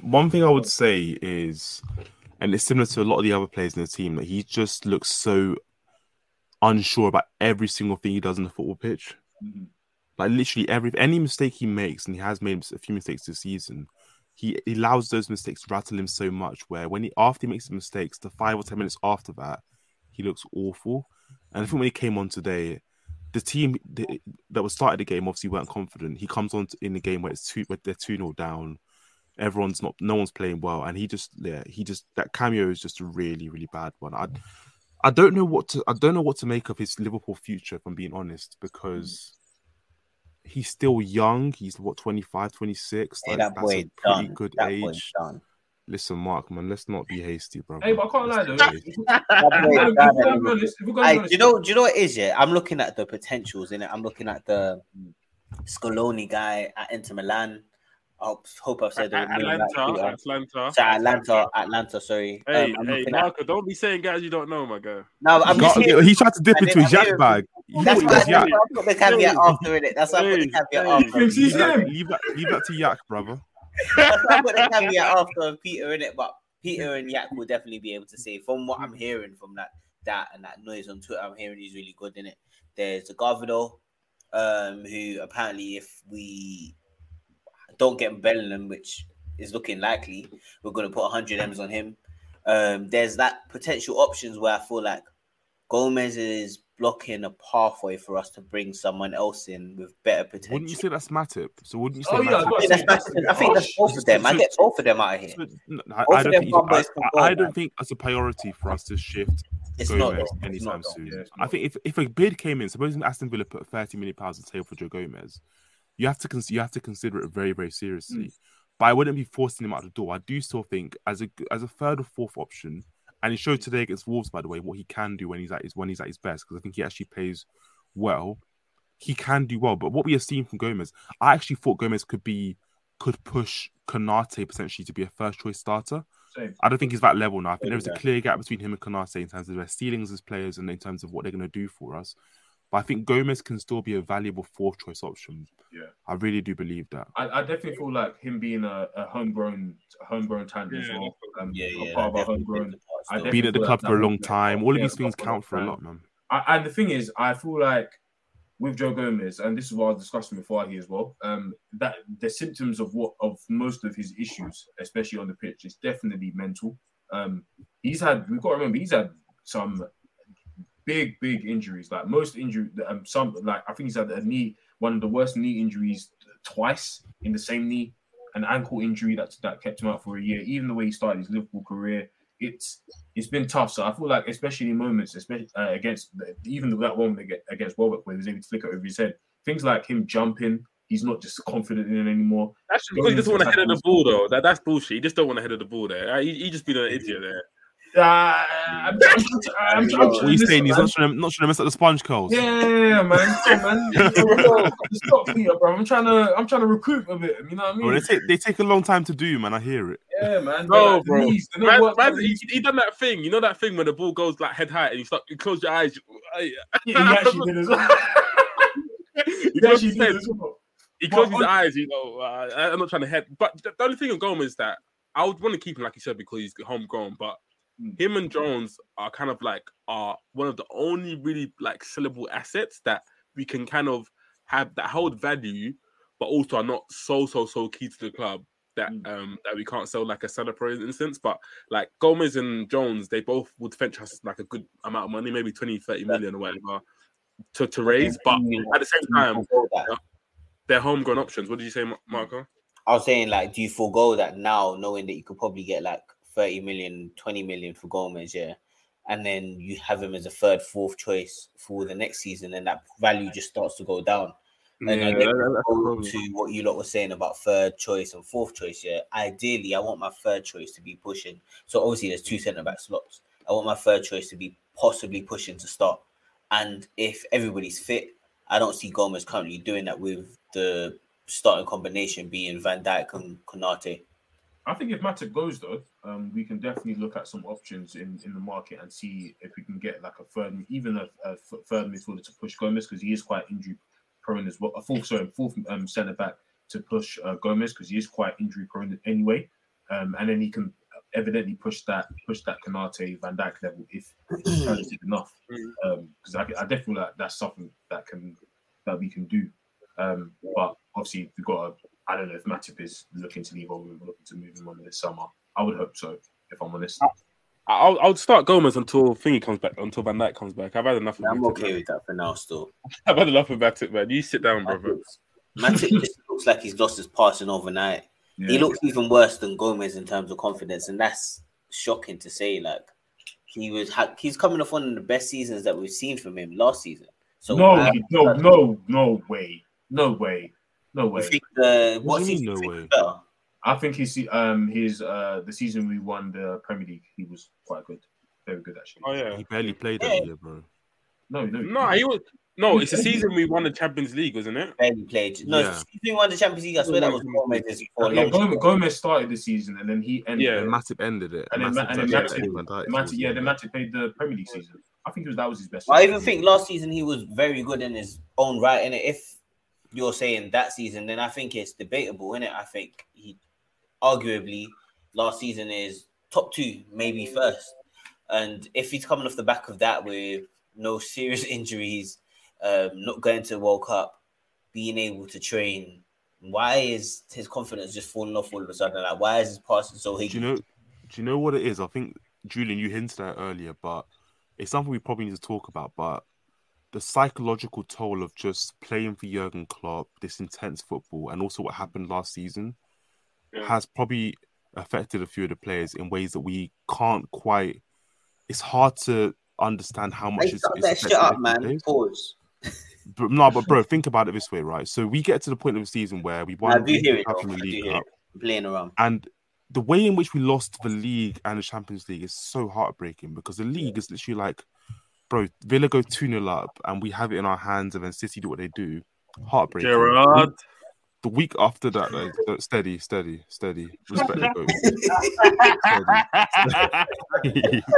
one thing I would say is, and it's similar to a lot of the other players in the team, that he just looks so unsure about every single thing he does in the football pitch. Mhm. Like literally every any mistake he makes, and he has made a few mistakes this season. He, allows those mistakes to rattle him so much. Where when he after he makes the mistakes, the five or ten minutes after that, he looks awful. And I think when he came on today, the team th- that was started the game obviously weren't confident. He comes on in the game where it's two, where they're two 0 down. Everyone's not, no one's playing well, and he just, yeah, he just that cameo is just a really, really bad one. I, I don't know what to, I don't know what to make of his Liverpool future. If I'm being honest, because he's still young. He's what 25, 26. hey, Like, that that's boy a done. pretty good that age. Listen, Mark, man, let's not be hasty, bro. hey, but I can't lie though. That If boy we're is gonna done. be honest- if we're gonna be Aye, honest- do you know? Do you know what it is? Yeah, I'm looking at the potentials in it. I'm looking at the Scalvini guy at Inter Milan. I hope I've said the name. Atalanta, Atalanta. Sorry, Atalanta, Atalanta. Sorry. Hey, Um, hey, looking at- don't be saying guys you don't know, my guy. No, I'm just hearing- he tried to dip into his hearing- yak bag. That's why it was yak. I put the caveat after it. That's why I put the Hey, caveat after. Leave that, him. leave that, leave that to yak, brother. That's why I put the caveat after Peter in it. But Peter and Yak will definitely be able to say from what I'm hearing from that that and that noise on Twitter. I'm hearing he's really good in it. There's the Garvado, um, who apparently if we don't get Bellingham, which is looking likely, we're going to put 100 M's on him. Um, there's that potential options where I feel like Gomez is blocking a pathway for us to bring someone else in with better potential. Wouldn't you say that's Matip? So wouldn't you say Oh, yeah, I Matip? was I think that's, I think that's both of them. I get both of them out of here. So, no, I, I don't think one I, I, go, I man. don't think that's a priority for us to shift It's not. Gomez though. It's anytime not, soon. Yeah, it's I think if, if a bid came in, supposing Aston Villa put 30 million pounds on the table for Joe Gomez, you have to you have to consider it very very seriously. Mm. But I wouldn't be forcing him out the door. I do still think as a as a third or fourth option, And he showed today against Wolves, by the way, what he can do when he's at his when he's at his best. Because I think he actually plays well. He can do well. But what we have seen from Gomez, I actually thought Gomez could be could push Konate potentially to be a first choice starter. Same. I don't think he's that level now. I think there's a clear gap between him and Konate in terms of their ceilings as players and in terms of what they're going to do for us. But I think Gomez can still be a valuable fourth choice option. Yeah. I really do believe that. I, I definitely feel like him being a, a homegrown a homegrown talent as well. Um, Yeah, a yeah. part of our homegrown. plays a I still. definitely Been at the club like for a long would- time. All of these things for a long count for a lot, man. I, and the thing is, I feel like with Joe Gomez, and this is what I was discussing before here as well, um, that the symptoms of what of most of his issues, especially on the pitch, is definitely mental. Um, he's had we've got to remember he's had some big, big injuries. Like most injury, um, some like I think he's had a knee, one of the worst knee injuries twice in the same knee, an ankle injury that that kept him out for a year. Even the way he started his Liverpool career, it's it's been tough. So I feel like, especially in moments, especially uh, against the, even that one against Welbeck, where he was able to flick it over his head, things like him jumping, he's not just confident in it anymore. That's because he doesn't want to head of the ball, though. That, that's bullshit. He just don't want to head of the ball there. He, he just been an idiot there. Uh, I'm, I'm, I'm, I'm, What are you saying? He's not trying to not trying to mess up the sponge curls. Yeah, yeah, yeah, man. Come man. Stop, Peter, bro. I'm trying to, I'm trying to recruit a bit. You know what I mean? Bro, they take they take a long time to do, man. I hear it. yeah, man. Bro, Like, bro. knees, they don't Man, work man, he, he done that thing. You know that thing when the ball goes like head high and you start you close your eyes. you- Yeah, he actually did as well. he he actually his did as well. He But closed his eyes. You know, uh, I- I'm not trying to head. But the, the only thing of Gomez is that I would want to keep him like you said because he's homegrown. But. Him and Jones are kind of like are one of the only really like sellable assets that we can kind of have that hold value, but also are not so so so key to the club that Mm. um that we can't sell like a center for instance. But like Gomez and Jones, they both would fetch us like a good amount of money, maybe 20, 30 million or whatever to, to raise. But at the same time, Forgo they're homegrown options. What did you say, Marco? I was saying, like, do you forego that now, knowing that you could probably get like 30 million, 20 million for Gomez, yeah? And then you have him as a third, fourth choice for the next season, and that value just starts to go down. And I Yeah, get that- that's the go problem. to what you lot were saying about third choice and fourth choice, yeah. Ideally, I want my third choice to be pushing. So obviously, there's two centre back slots. I want my third choice to be possibly pushing to start. And if everybody's fit, I don't see Gomez currently doing that with the starting combination being Van Dijk and Konate. I think if Matip goes though, um, we can definitely look at some options in, in the market and see if we can get like a third, even a, a third midfielder to push Gomez because he is quite injury prone as well. A fourth, sorry, fourth um, centre back to push uh, Gomez because he is quite injury prone anyway, um, and then he can evidently push that push that Konate Van Dijk level if he's talented enough. Because I, I definitely feel like that's something that can that we can do. Um, but obviously we've got to I don't know if Matip is looking to leave or we're looking to move him on this summer. I would hope so, if I'm honest. I'll, I'll start Gomez until Thingy comes back, until Van Dijk comes back. I've had enough of I'm okay man. with that for now, still. I've had enough of Matip, man. You sit down, brother. Matip just looks like he's lost his passing overnight. He Yeah. looks even worse than Gomez in terms of confidence, and that's shocking to say. Like he was, ha- he's coming off one of the best seasons that we've seen from him last season. So no, I- no, no, no way, no way, no I way. think the What what do you mean, no way? better? I think his um his uh the season we won the Premier League, he was quite good, very good actually. Oh yeah. He barely played that year, bro. No, no, No, he was. No, it's the season we won the Champions League, wasn't it? Barely played. No, Yeah. if he won the Champions League. I swear that was Gomez's for a yeah, Gomez. Gomez started the season and then he ended. Yeah. And Matip ended it. And then, Ma- and then Matip Matip, actually Van Matip, yeah, the then. Matip played the Premier League season. I think it was that was his best. I season. even think last season he was very good in his own right. And if you're saying that season, then I think it's debatable, isn't it? I think he arguably last season is top two, maybe first. And if he's coming off the back of that with no serious injuries, um, not going to the World Cup, being able to train, why is his confidence just falling off all of a sudden? Like, why is his passing so Do you know? Do you know what it is? I think Julian, you hinted at it earlier, but it's something we probably need to talk about. But the psychological toll of just playing for Jurgen Klopp, this intense football, and also what happened last season, Yeah. has probably affected a few of the players in ways that we can't quite. It's hard to understand how much Hey, it's, stop it's that shit affected up, man. players. Pause. But no, but bro, think about it this way, right? So we get to the point of the season where we I won do the hear it, though. Premier I do League hear Cup. Playing around. and the way in which we lost the league and the Champions League is so heartbreaking because the league is literally like, bro, Villa go 2 0 up and we have it in our hands, and then City do what they do. Heartbreaking. Gerrard. The week after that, like, uh, steady, steady, steady. Respect the coach.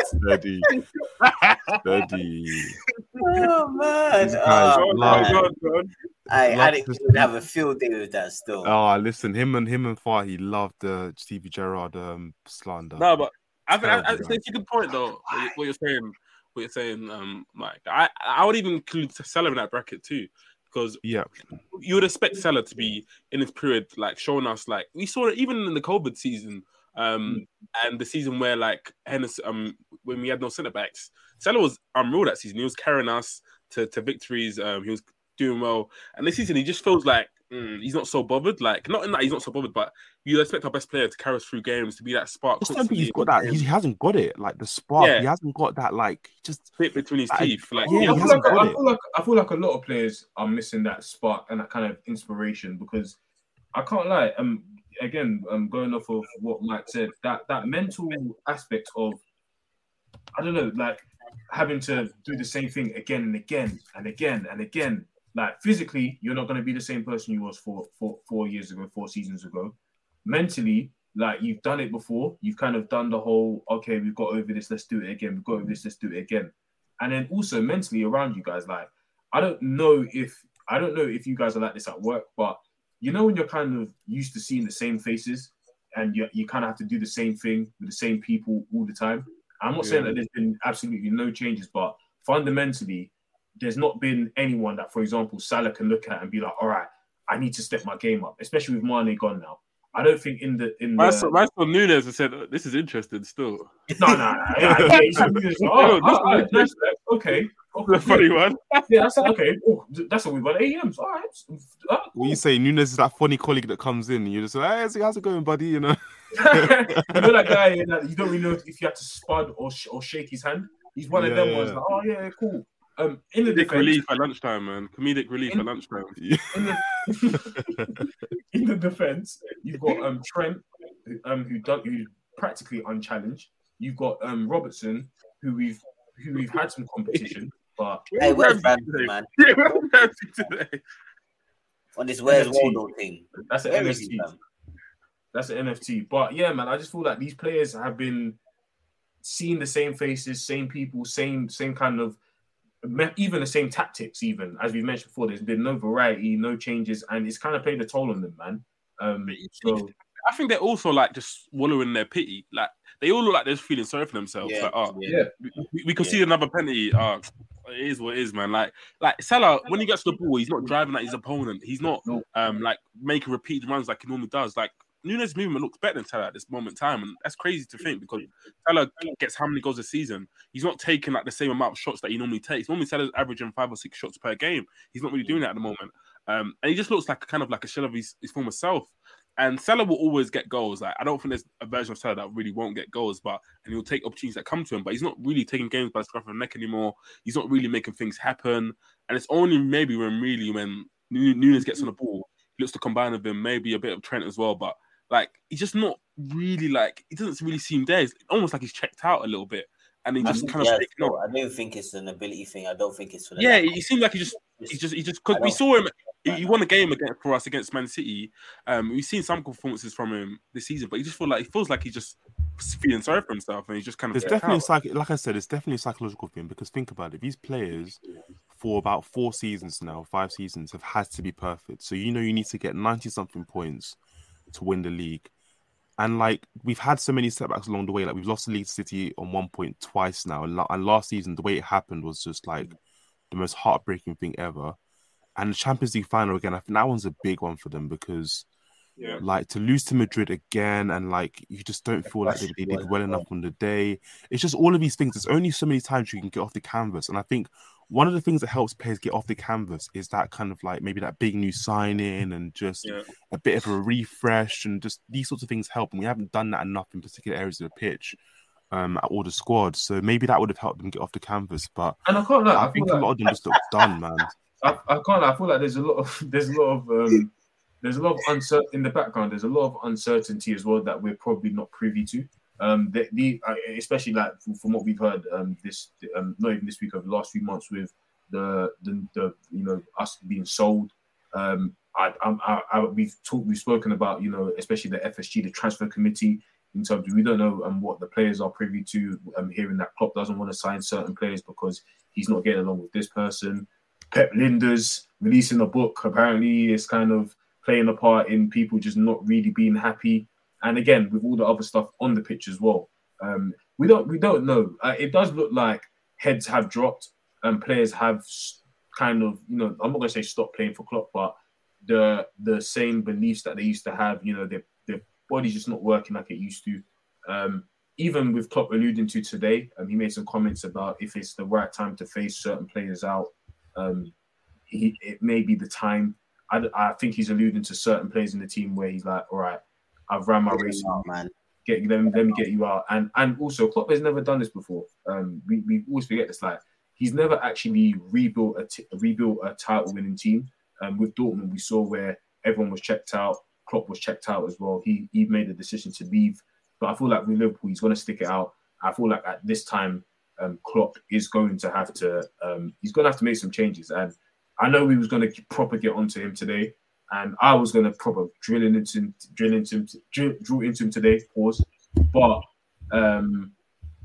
steady, steady. Oh man! Guys Oh, love- man. God, God. I love Alex this- would have a field day with that still. Oh, listen, him and him and Fahy loved the Stevie Gerrard um, slander. No, but I think I, I, it's a good point though. What, you, what you're saying, what you're saying, um, Mike. I I would even include Salah in that bracket too, because yeah, you would expect Salah to be in this period, like showing us, like we saw it even in the COVID season, um, and the season where like Henderson, um, when we had no centre backs, Salah was unreal that season. He was carrying us to, to victories. Um, he was doing well, and this season he just feels like mm, he's not so bothered. Like not in that he's not so bothered, but you expect our best player to carry us through games to be that spark. just don't think constantly he's in got that. games. He hasn't got it. Like the spark, Yeah. he hasn't got that. Like just bit between his I- teeth. Like yeah, I feel, like, I feel like I feel like a lot of players are missing that spark and that kind of inspiration because I can't lie. Um, again, um, going off of what Mike said, that that mental aspect of I don't know, like having to do the same thing again and again and again and again. Like physically, you're not going to be the same person you was four, four, four years ago, four seasons ago. Mentally, like you've done it before. You've kind of done the whole, okay, we've got over this, let's do it again. We've got over this, let's do it again. And then also mentally around you guys, like I don't know if I don't know if you guys are like this at work, but you know when you're kind of used to seeing the same faces and you, you kind of have to do the same thing with the same people all the time. I'm not saying that there's been absolutely no changes, but fundamentally, there's not been anyone that, for example, Salah can look at and be like, all right, I need to step my game up, especially with Mane gone now. I don't think in the in My the son, my son Nunez has said this is interesting still. no no no yeah, yeah, he's- he's- oh, oh, oh, nice, okay The okay funny one. yeah that's okay oh, that's what we've got AMs all right oh, when you say Nunez is that funny colleague that comes in, and you're just like, hey, how's it going, buddy? You know, you know that guy that you don't really know if you had to spud or sh- or shake his hand. He's one of them yeah, ones. Like, oh yeah, cool. Um, in the Comedic defense, relief at lunchtime, man. Comedic relief In- at lunchtime. in the, in the defense, you've got um Trent, who, um who done who's practically unchallenged. You've got um Robertson, who we've who we've had some competition, but Hey, where's Ramsey Ramsey, man? Yeah, where's Ramsey today? On this Where's NFT. Waldo thing. that's an Where is he, NFT. That's an NFT. But yeah, man, I just feel like these players have been seeing the same faces, same people, same same kind of me- even the same tactics. Even as we mentioned before, there's been no variety, no changes, and it's kind of played a toll on them, man. Um, so I think they're also like just wallowing their pity. Like they all look like they're feeling sorry for themselves. Yeah, like, oh, yeah. we, we see another penalty. Uh, it is what it is, man. Like, like Salah, when he gets the ball, he's not driving at his opponent. He's not um like making repeated runs like he normally does. Like Nunez' movement looks better than Salah at this moment in time, and that's crazy to think because Salah gets how many goals a season? He's not taking like the same amount of shots that he normally takes. Normally, Salah's averaging five or six shots per game. He's not really doing that at the moment, um, and he just looks like kind of like a shell of his, his former self. And Salah will always get goals. Like I don't think there's a version of Salah that really won't get goals, but and he'll take opportunities that come to him. But he's not really taking games by the scruff of the neck anymore. He's not really making things happen. And it's only maybe when really when Nu- Nunez gets on the ball, he looks to combine with him, maybe a bit of Trent as well. But like he's just not really like he doesn't really seem there. It's almost like he's checked out a little bit, and he I just think kind he of has, taken though. off. I don't think it's an ability thing. I don't think it's for the Yeah, he seemed like he just he just he just because we saw him. He, he won a game against for us against Man City. Um, we've seen some performances from him this season, but he just feel like he feels like he's just feeling sorry for himself, and he's just kind of There's checked definitely a psych- like I said, it's definitely a psychological thing because think about it. These players for about four seasons now, five seasons, have had to be perfect. So you know you need to get ninety something points to win the league. And like we've had so many setbacks along the way, like we've lost the league City on one point twice now. And And last season, the way it happened was just like the most heartbreaking thing ever. And the Champions League final again, I think that one's a big one for them because Yeah. like to lose to Madrid again, and like you just don't feel like they, they did well enough on the day. It's just all of these things. There's only so many times you can get off the canvas, and I think one of the things that helps players get off the canvas is that kind of like maybe that big new sign in and just Yeah. a bit of a refresh, and just these sorts of things help. And we haven't done that enough in particular areas of the pitch. Um, at all the squad, so maybe that would have helped them get off the canvas. But and I can't lie, I I, think feel a lot of them just look done, man. I, I can't lie, I feel like there's a lot of there's a lot of um there's a lot of uncertain in the background. There's a lot of uncertainty as well that we're probably not privy to. Um, the, the especially like from, what we've heard um this um not even this week over the last few months with the the, the you know us being sold. Um, I, I, I, we've talked, we've spoken about you know especially the FSG, the transfer committee. In terms of we don't know um, what the players are privy to. Um, hearing that Klopp doesn't want to sign certain players because he's not getting along with this person. Pep Lijnders releasing a book apparently is kind of playing a part in people just not really being happy. And again, with all the other stuff on the pitch as well, um, we don't we don't know. Uh, it does look like heads have dropped and players have kind of you know I'm not going to say stop playing for Klopp, but the the same beliefs that they used to have. You know, their their body's just not working like it used to. Um, even with Klopp alluding to today, um, he made some comments about if it's the right time to phase certain players out. Um, he, it may be the time. I, I think he's alluding to certain players in the team where he's like, all right, I've ran my race, man. Get them, let me get you out. And and also, Klopp has never done this before. Um, we, we always forget this. Like he's never actually rebuilt a t- rebuilt a title winning team. Um, with Dortmund, we saw where everyone was checked out. Klopp was checked out as well. He he made a decision to leave. But I feel like with Liverpool, he's going to stick it out. I feel like at this time, um, Klopp is going to have to um, he's going to have to make some changes. And I know we was going to proper get onto him today, and I was going to proper drill into him, drill into him, drill, drill into him today. Pause. But um,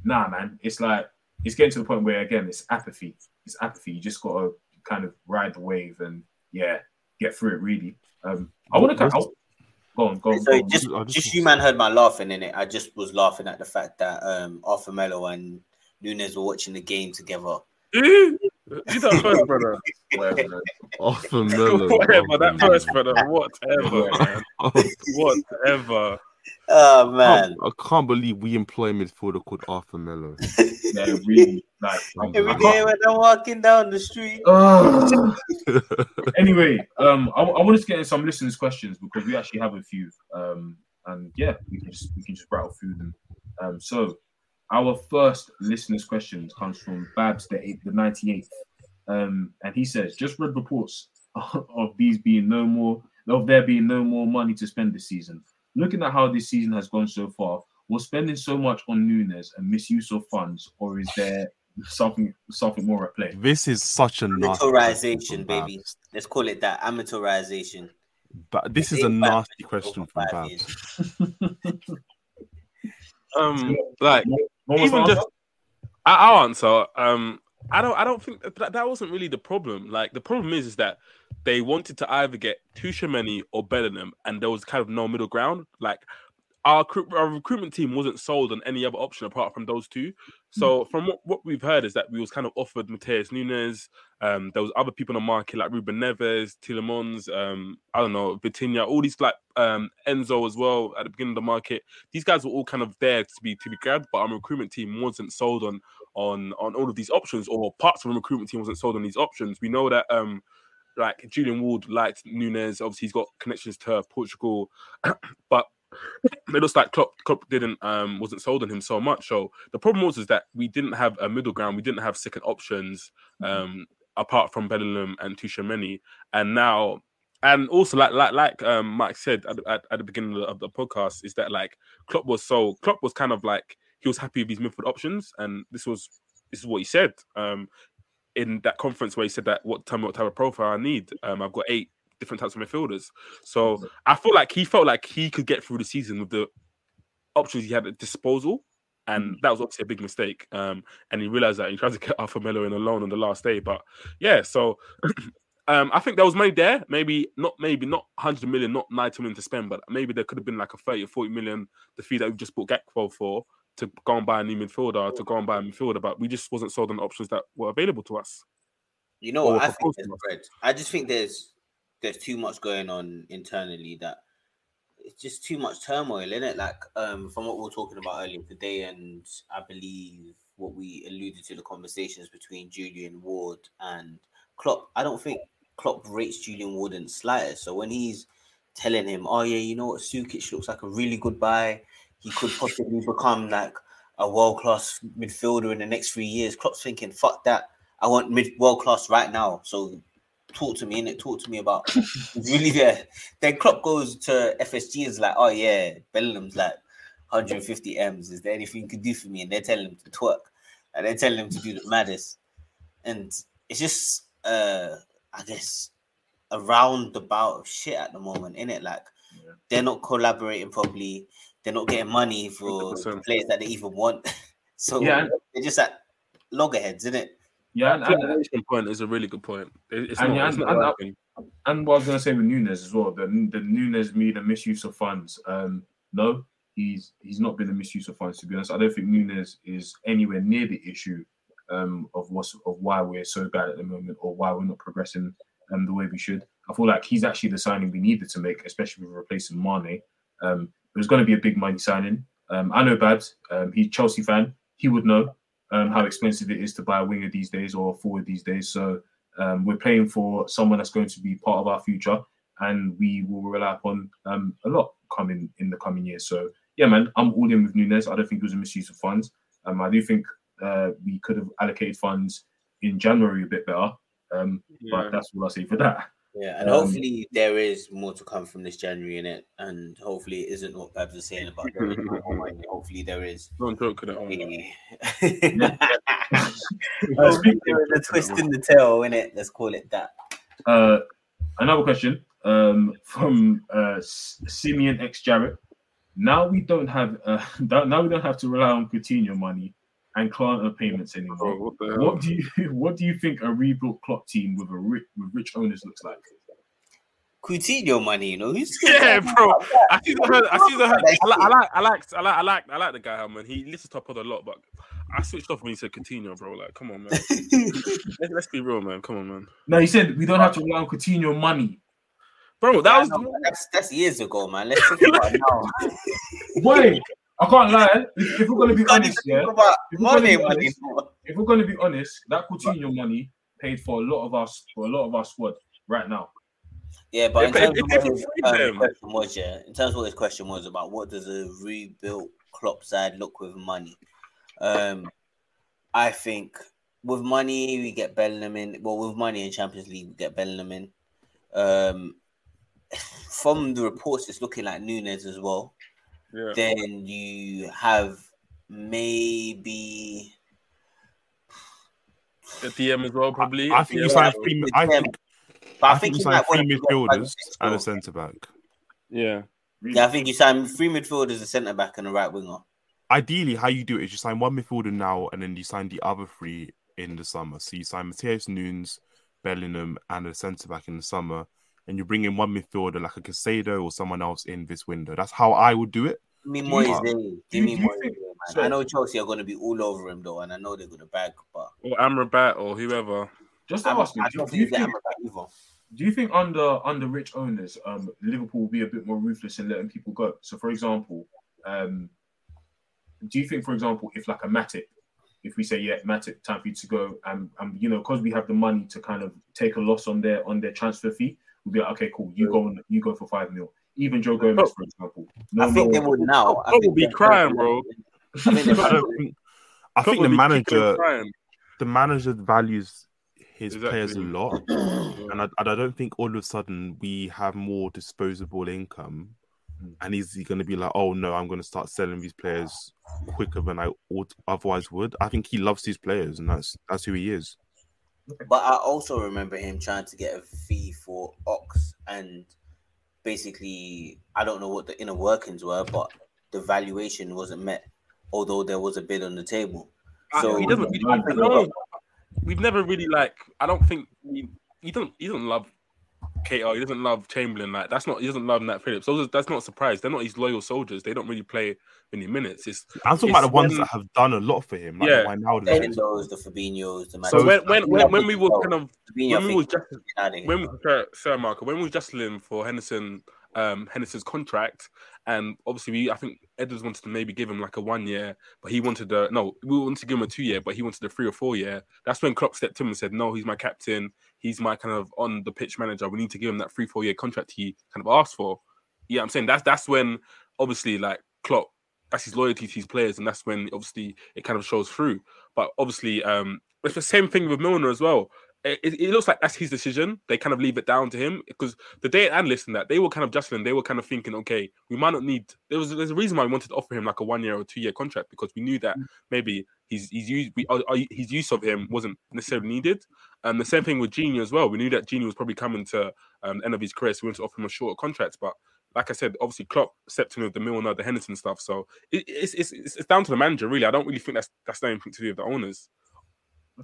nah, man, it's like it's getting to the point where again it's apathy. It's apathy. You just got to kind of ride the wave and yeah, get through it. Really. Um, I want to kind of. Go on, go on. So go on. just, just you man heard my laughing in it. I just was laughing at the fact that um Arthur Melo and Nunez were watching the game together. You that first, brother. Whatever, Arthur Miller. Whatever, that first, brother. Whatever, man. Whatever. Oh man. I can't believe we employ a midfielder called Arthur Melo. yeah, really. Like, I'm- Every I day can't- when I'm walking down the street. Ugh. anyway, um, I, I wanted to get in some listeners' questions because we actually have a few, um, and yeah, we can just we can just rattle through them. Um, so our first listeners' questions comes from Babs the eight, the ninety eighth, um, and he says, "Just read reports of these being no more of there being no more money to spend this season. Looking at how this season has gone so far, was spending so much on Nunez a misuse of funds, or is there something something more at play?" This is such a nasty Amateurization, baby. Babs. Let's call it that. Amateurization. But this is a nasty question from Babs. Um, like What was even just? I, I'll answer. Um, I don't. I don't think that, that wasn't really the problem. Like the problem is, is that they wanted to either get Tchouameni or Bellingham, and there was kind of no middle ground. Like our, our recruitment team wasn't sold on any other option apart from those two. So from what, what we've heard is that we was kind of offered Matheus Nunes. Um, there was other people on the market like Ruben Neves, Tielemans, um, I don't know, Vitinha, all these like um, Enzo as well at the beginning of the market. These guys were all kind of there to be to be grabbed, but our recruitment team wasn't sold on on on all of these options, or parts of the recruitment team wasn't sold on these options. We know that um, like Julian Ward liked Nunes. Obviously, he's got connections to Portugal, but it looks like Klopp, Klopp didn't um wasn't sold on him so much. So the problem was is that we didn't have a middle ground. We didn't have second options um apart from Bellingham and Tchouameni. And now and also like like like um Mike said at, at, at the beginning of the, of the podcast is that like Klopp was so Klopp was kind of like he was happy with his midfield options and this was this is what he said um in that conference where he said that what tell me what type of profile I need um I've got eight different types of midfielders so I feel like he felt like he could get through the season with the options he had at disposal and that was obviously a big mistake um and he realized that he tried to get Alpha Melo in alone on the last day but yeah so um, I think there was money there. Maybe not, maybe not 100 million, not 90 million to spend, but maybe there could have been like a 30 or 40 million the fee that we just bought Gakpo for to go and buy a new midfielder, to go and buy a midfielder, but we just wasn't sold on the options that were available to us. You know I think proposed there's to us. Fred? I just think there's there's too much going on internally that it's just too much turmoil in it. Like um from what we were talking about earlier today, and I believe what we alluded to the conversations between Julian Ward and Klopp. I don't think Klopp rates Julian Ward in slightest. So when he's telling him, "Oh yeah, you know what, Sucic looks like a really good buy. He could possibly become like a world class midfielder in the next three years." Klopp's thinking, "Fuck that." I want mid world class right now. So talk to me and it, talk to me about really there. Then Klopp goes to FSG and is like, oh yeah, Bellingham's like 150 M's. Is there anything you can do for me? And they're telling him to twerk, and they're telling him to do the maddest. And it's just, uh, I guess, a roundabout of shit at the moment, in it. Like they're not collaborating properly. They're not getting money for the 100%. players that they even want. so Yeah, they're just at loggerheads, isn't it? Yeah, and, and, Collaboration point is a really good point. It- And not, yeah, and- and- and what I was gonna say with Nunez as well, the the Nunez me the misuse of funds. Um, no, he's he's not been a misuse of funds. To be honest, I don't think Nunez is anywhere near the issue um of what's of why we're so bad at the moment or why we're not progressing um the way we should. I feel like he's actually the signing we needed to make, especially with replacing Mane. Um, it was going to be a big money signing. Um, I know Babs. Um, he's a Chelsea fan. He would know um, how expensive it is to buy a winger these days or a forward these days. So um, we're playing for someone that's going to be part of our future, and we will rely upon um, a lot coming in the coming years. So yeah, man, I'm all in with Nunez. I don't think it was a misuse of funds. Um, I do think uh, we could have allocated funds in January a bit better. Um, Yeah. But that's all I say for that. Yeah, and Um, hopefully there is more to come from this January in it, and hopefully it isn't what Babs is saying about there is no more money. Hopefully there is. Don't joke with that. Uh, hopefully there is a twist in the tail in it. Let's call it that. Uh, another question um, from uh, Simeon X Jarrett. Now we don't have uh, now we don't have to rely on Coutinho money and Klarna payments oh, anymore. Bro, what? What do you what do you think a rebuilt Klopp team with a rich, with rich owners looks like? Coutinho money, you know who's Yeah, bro. I see the. I see the. I like. I like. I like. I like. I like. I like the guy, man. He listens to our pod a lot, but I switched off when he said Coutinho, bro. Like, come on, man. let's, let's be real, man. Come on, man. No, he said we don't have to rely on Coutinho money. Bro, that was that's that's years ago, man. Let's talk about it now. Boy, I can't lie. If, if we're gonna be honest, even yeah. talk If we're gonna money, be honest, if we're going to be honest, that Coutinho money paid for a lot of us for a lot of our squad right now. Yeah, but in terms of if what you his free them- question was, yeah, in terms of what his question was about, what does a rebuilt Klopp side look with money? Um, I think with money we get Bellingham in. Well, with money in Champions League we get Bellingham in. Um, from the reports, it's looking like Nunes as well. Yeah. Then you have maybe a PM as well, probably. I think you DM. signed three. I think, But I I think think you signed might three to go back to midfielders six and a centre back. Yeah. Yeah, I think you signed three midfielders, a centre back, and a right winger. Ideally, how you do it is you sign one midfielder now, and then you sign the other three in the summer. So you sign Matheus Nunes, Bellingham, and a centre back in the summer, and you bring in one midfielder like a Caicedo or someone else in this window. That's how I would do it. Give me Do Moise. you- Give me you Moise, man. so- I know Chelsea are going to be all over him though, and I know they're going to bag, but Or Amrabat or whoever. Just to ask you, I do, don't you think they're either. do you think under under rich owners, um, Liverpool will be a bit more ruthless in letting people go? So, for example, um, do you think, for example, if like a Matip, if we say yeah, Matip, time for you to go, and um, you know, because we have the money to kind of take a loss on their on their transfer fee, we'll be like, okay, cool, you go on, you go for five mil. Even Joe Gomez, for example. No, I think no, they would now. I Klopp will think be crying, bro. I think I think. The Klopp will be kicking and manager, the manager values his Exactly. players a lot, and I, and I don't think all of a sudden we have more disposable income, mm. and is he going to be like, oh no, I'm going to start selling these players quicker than I ought, otherwise would? I think he loves these players, and that's that's who he is. But I also remember him trying to get a fee for Ox, and basically, I don't know what the inner workings were, but the valuation wasn't met, although there was a bid on the table. Ah, so he doesn't. He, I I think don't- we've never really like. I don't think he, he don't. He doesn't love KR. He doesn't love Chamberlain. Like that's not. He doesn't love Nat Phillips. Those are, that's not a surprise. They're not his loyal soldiers. They don't really play many minutes. It's I'm talking It's about the ones when- that have done a lot for him, like Yeah. the Wijnaldum. the Hendos, the Fabinhos, so when when when, when we were kind of Fabinho, when we think, was just get out of here. when we sorry, sorry, Marco, when we was justling for Henderson, um, Henderson's contract, and obviously we, I think Edwards wanted to maybe give him like a one year, but he wanted no, we wanted to give him a two year, but he wanted a three or four year. That's when Klopp stepped in and said, no, he's my captain, he's my kind of on the pitch manager. We need to give him that three four year contract he kind of asked for. Yeah, I'm saying that's that's when obviously like Klopp. That's his loyalty to his players, and that's when obviously it kind of shows through. But obviously, um, it's the same thing with Milner as well. It, it looks like that's his decision. They kind of leave it down to him because the data analysts and that they were kind of justin. They were kind of thinking, okay, we might not need. There was there's a reason why we wanted to offer him like a one year or two year contract because we knew that Mm. maybe he's he's used we, uh, uh, his use of him wasn't necessarily needed. And the same thing with Gini as well. We knew that Gini was probably coming to um, end of his career, so we wanted to offer him a shorter contract. But like I said, obviously Klopp stepped in with the Milner, the Henderson stuff. So it, it's, it's it's it's down to the manager really. I don't really think that's that's anything to do with the owners,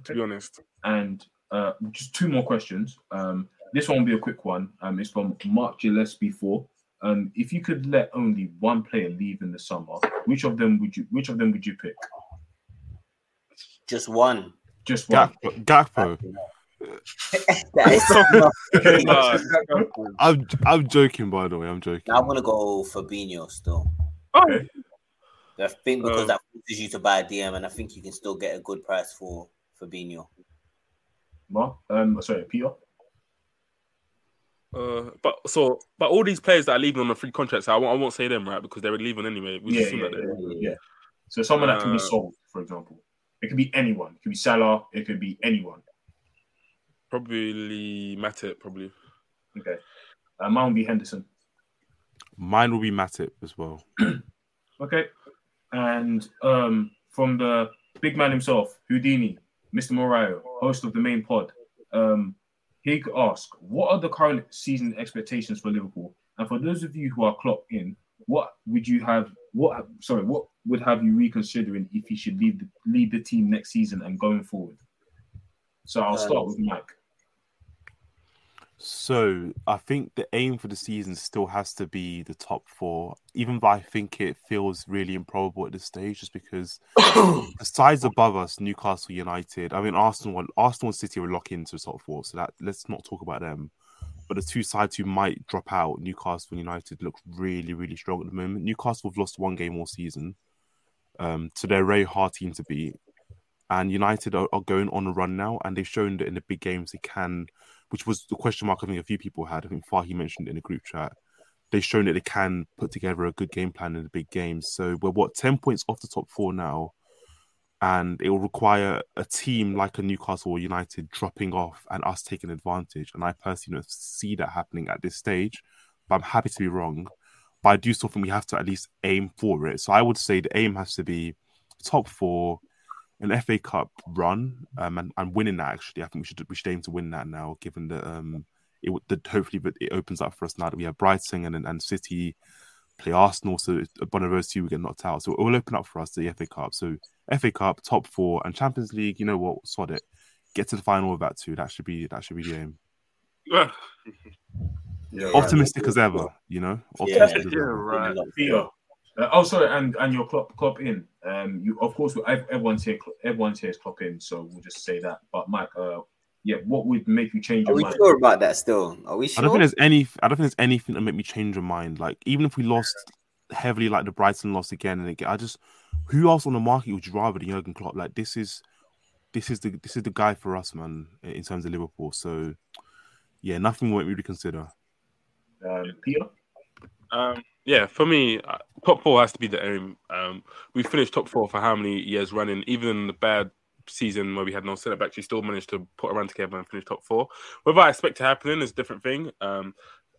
to be honest. And uh, just two more questions. Um, this one will be a quick one. Um, it's from Mark Gillespie four. Um, if you could let only one player leave in the summer, which of them would you? Which of them would you pick? Just one. Just one. Gakpo. Gakpo. That is I'm I'm joking by the way. I'm joking. I'm gonna go Fabinho still. Okay. I think because Um, that forces you to buy a DM, and I think you can still get a good price for Fabinho. Mark, um, sorry, Peter. Uh, but so, but all these players that are leaving on the free contracts, I won't, I won't say them right because they're leaving anyway. We Yeah, just yeah, that they're- yeah, yeah. So someone that can be Uh, sold, for example. It could be anyone. It could be Salah. It could be anyone. probably Matip, probably. Okay. Uh, mine will be Henderson. Mine will be Matip as well. Okay. And um, from the big man himself, Houdini, Mr. Morayo, host of the main pod, um, he could ask, what are the current season expectations for Liverpool? And for those of you who are clocked in, what would you have? What sorry, what would have you reconsidering if he should leave the lead the team next season and going forward? So I'll start with Mike. So I think the aim for the season still has to be the top four, even though I think it feels really improbable at this stage, just because the sides above us, Newcastle United, I mean Arsenal, Arsenal and City are locked into the top four, so that let's not talk about them. But the two sides who might drop out, Newcastle and United, look really, really strong at the moment. Newcastle have lost one game all season, um, so they're a very hard team to beat. And United are, are going on a run now, and they've shown that in the big games they can which was the question mark I think a few people had. I think Fahi mentioned in a group chat. They've shown that they can put together a good game plan in the big games. So we're what ten points off the top four now, and it will require a team like a Newcastle or United dropping off and us taking advantage. And I personally don't see that happening at this stage. But I'm happy to be wrong. But I do still think we have to at least aim for it. So I would say the aim has to be top four, an FA Cup run, um, and, and winning that. Actually, I think we should we should aim to win that now, given that um, it would that hopefully but it opens up for us now that we have Brighton and and City play Arsenal. So one of those two we get knocked out. So it will open up for us the FA Cup. So FA Cup top four and Champions League. You know what? Sod it. Get to the final of that too. That should be that should be the aim. Yeah, Optimistic as ever. You know. Yeah, Optimistic as yeah, ever. right. Peter. Uh, oh, sorry, and and your clock clock in. Um, you of course ev- everyone's here. Everyone's here is clock in, so we'll just say that. But Mike, uh, yeah, what would make you change Are your we mind? sure about that still? Are we sure? I don't think there's any. I don't think there's anything that make me change your mind. Like even if we lost heavily, like the Brighton loss again and again, I just who else on the market would you rather than Jurgen Klopp? Like this is this is the this is the guy for us, man. In terms of Liverpool, so yeah, nothing will make me reconsider. Um, Peter. Um, yeah, for me, uh, top four has to be the aim. Um, we finished top four for how many years running? Even in the bad season where we had no centre backs, we still managed to put a run together and finish top four. Whether I expect to happen is a different thing. Um,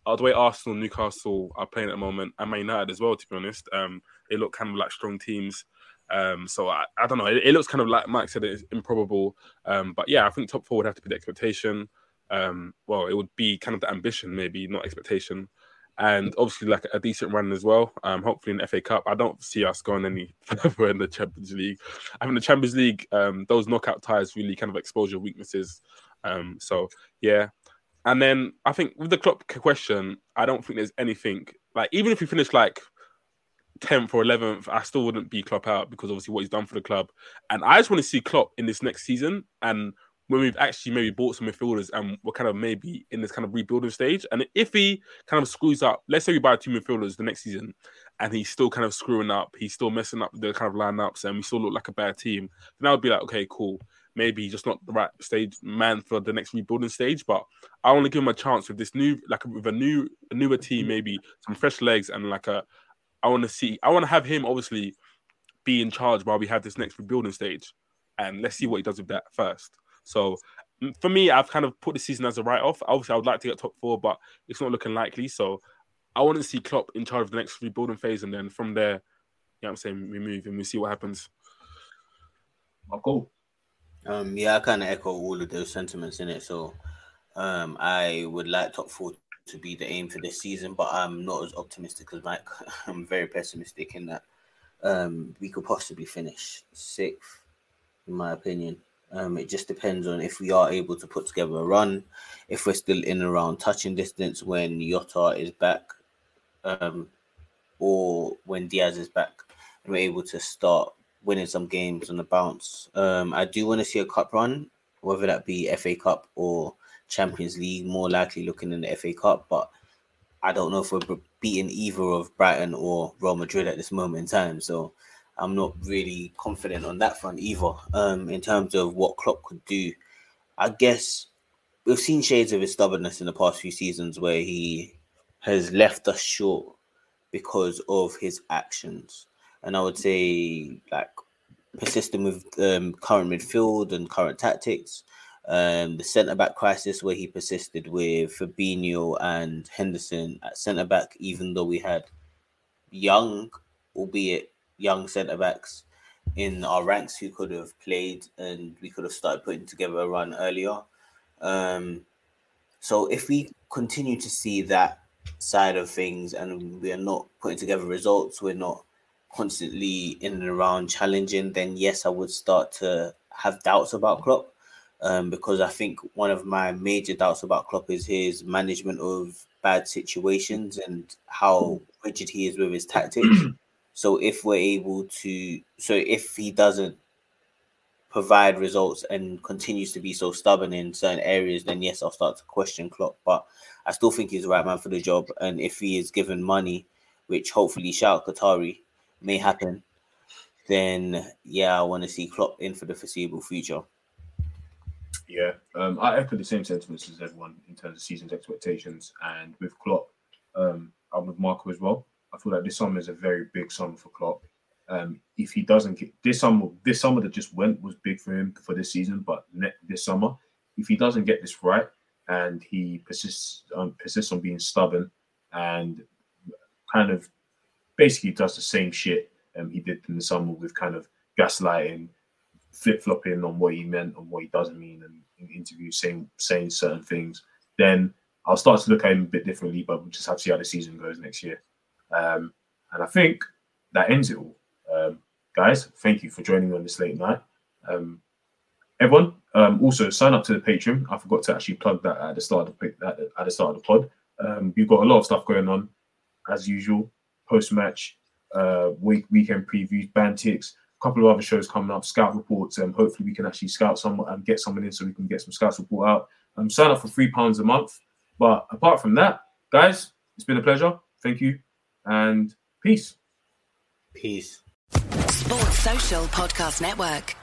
uh, the way Arsenal, Newcastle are playing at the moment, and Man United as well, to be honest, um, they look kind of like strong teams. Um, so I, I don't know. It, it looks kind of like Mike said, it's improbable. Um, but yeah, I think top four would have to be the expectation. Um, well, it would be kind of the ambition, maybe not expectation and obviously like a decent run as well. Um, hopefully in FA Cup. I don't see us going any further in the Champions League. I think the Champions League, um, those knockout ties really kind of expose your weaknesses. Um, so yeah, and then I think with the Klopp question, I don't think there's anything like even if we finish like tenth or eleventh, I still wouldn't be Klopp out because obviously what he's done for the club, and I just want to see Klopp in this next season and when we've actually maybe bought some midfielders and we're kind of maybe in this kind of rebuilding stage. And if he kind of screws up, let's say we buy two midfielders the next season and he's still kind of screwing up, he's still messing up the kind of lineups and we still look like a bad team, then I would be like, okay, cool. Maybe just not the right stage man for the next rebuilding stage. But I want to give him a chance with this new, like with a new, a newer team, maybe some fresh legs and like a. I want to see. I want to have him obviously be in charge while we have this next rebuilding stage, and let's see what he does with that first. So for me, I've kind of put the season as a write off. Obviously, I would like to get top four, but it's not looking likely. So I want to see Klopp in charge of the next rebuilding phase, and then from there, you know what I'm saying, we move and we see what happens. I'll go. Um, yeah, I kind of echo all of those sentiments in it. So, um, I would like top four to be the aim for this season, but I'm not as optimistic as Mike. I'm very pessimistic in that um, we could possibly finish sixth, in my opinion. Um, it just depends on if we are able to put together a run, if we're still in around touching distance when Jota is back, um, or when Diaz is back, and we're able to start winning some games on the bounce. Um, I do want to see a cup run, whether that be FA Cup or Champions League. More likely looking in the FA Cup, but I don't know if we're beating either of Brighton or Real Madrid at this moment in time. So I'm not really confident on that front either. Um, in terms of what Klopp could do, I guess we've seen shades of his stubbornness in the past few seasons where he has left us short because of his actions. And I would say, like, persisting with um, current midfield and current tactics. Um, the centre back crisis where he persisted with Fabinho and Henderson at centre back, even though we had young, albeit young centre backs in our ranks who could have played and we could have started putting together a run earlier. Um, so if we continue to see that side of things and we are not putting together results, we're not constantly in and around challenging, then yes, I would start to have doubts about Klopp. Um, because I think one of my major doubts about Klopp is his management of bad situations and how rigid he is with his tactics. So if we're able to, so if he doesn't provide results and continues to be so stubborn in certain areas, then yes, I'll start to question Klopp. But I still think he's the right man for the job. And if he is given money, which hopefully shout Qatari may happen, then yeah, I want to see Klopp in for the foreseeable future. Yeah, um, I echo the same sentiments as everyone in terms of season's expectations, and with Klopp, um, I'm with Marco as well. I feel like this summer is a very big summer for Klopp. Um, if he doesn't get this summer, this summer that just went was big for him for this season. But this summer, if he doesn't get this right and he persists um, persists on being stubborn and kind of basically does the same shit um, he did in the summer with kind of gaslighting, flip flopping on what he meant and what he doesn't mean, and in interviews saying saying certain things, then I'll start to look at him a bit differently. But we'll just have to see how the season goes next year. Um, and I think that ends it all. Um, guys, thank you for joining me on this late night. Um, everyone, um, also sign up to the Patreon. I forgot to actually plug that at the start of the, at, at the start of the pod. Um, we've got a lot of stuff going on, as usual. Post match, uh, week weekend previews, bantics, a couple of other shows coming up, scout reports, and hopefully we can actually scout someone and get someone in so we can get some scouts report out. Um, sign up for three pounds a month. But apart from that, guys, it's been a pleasure. Thank you and peace. Peace. Sports Social Podcast Network.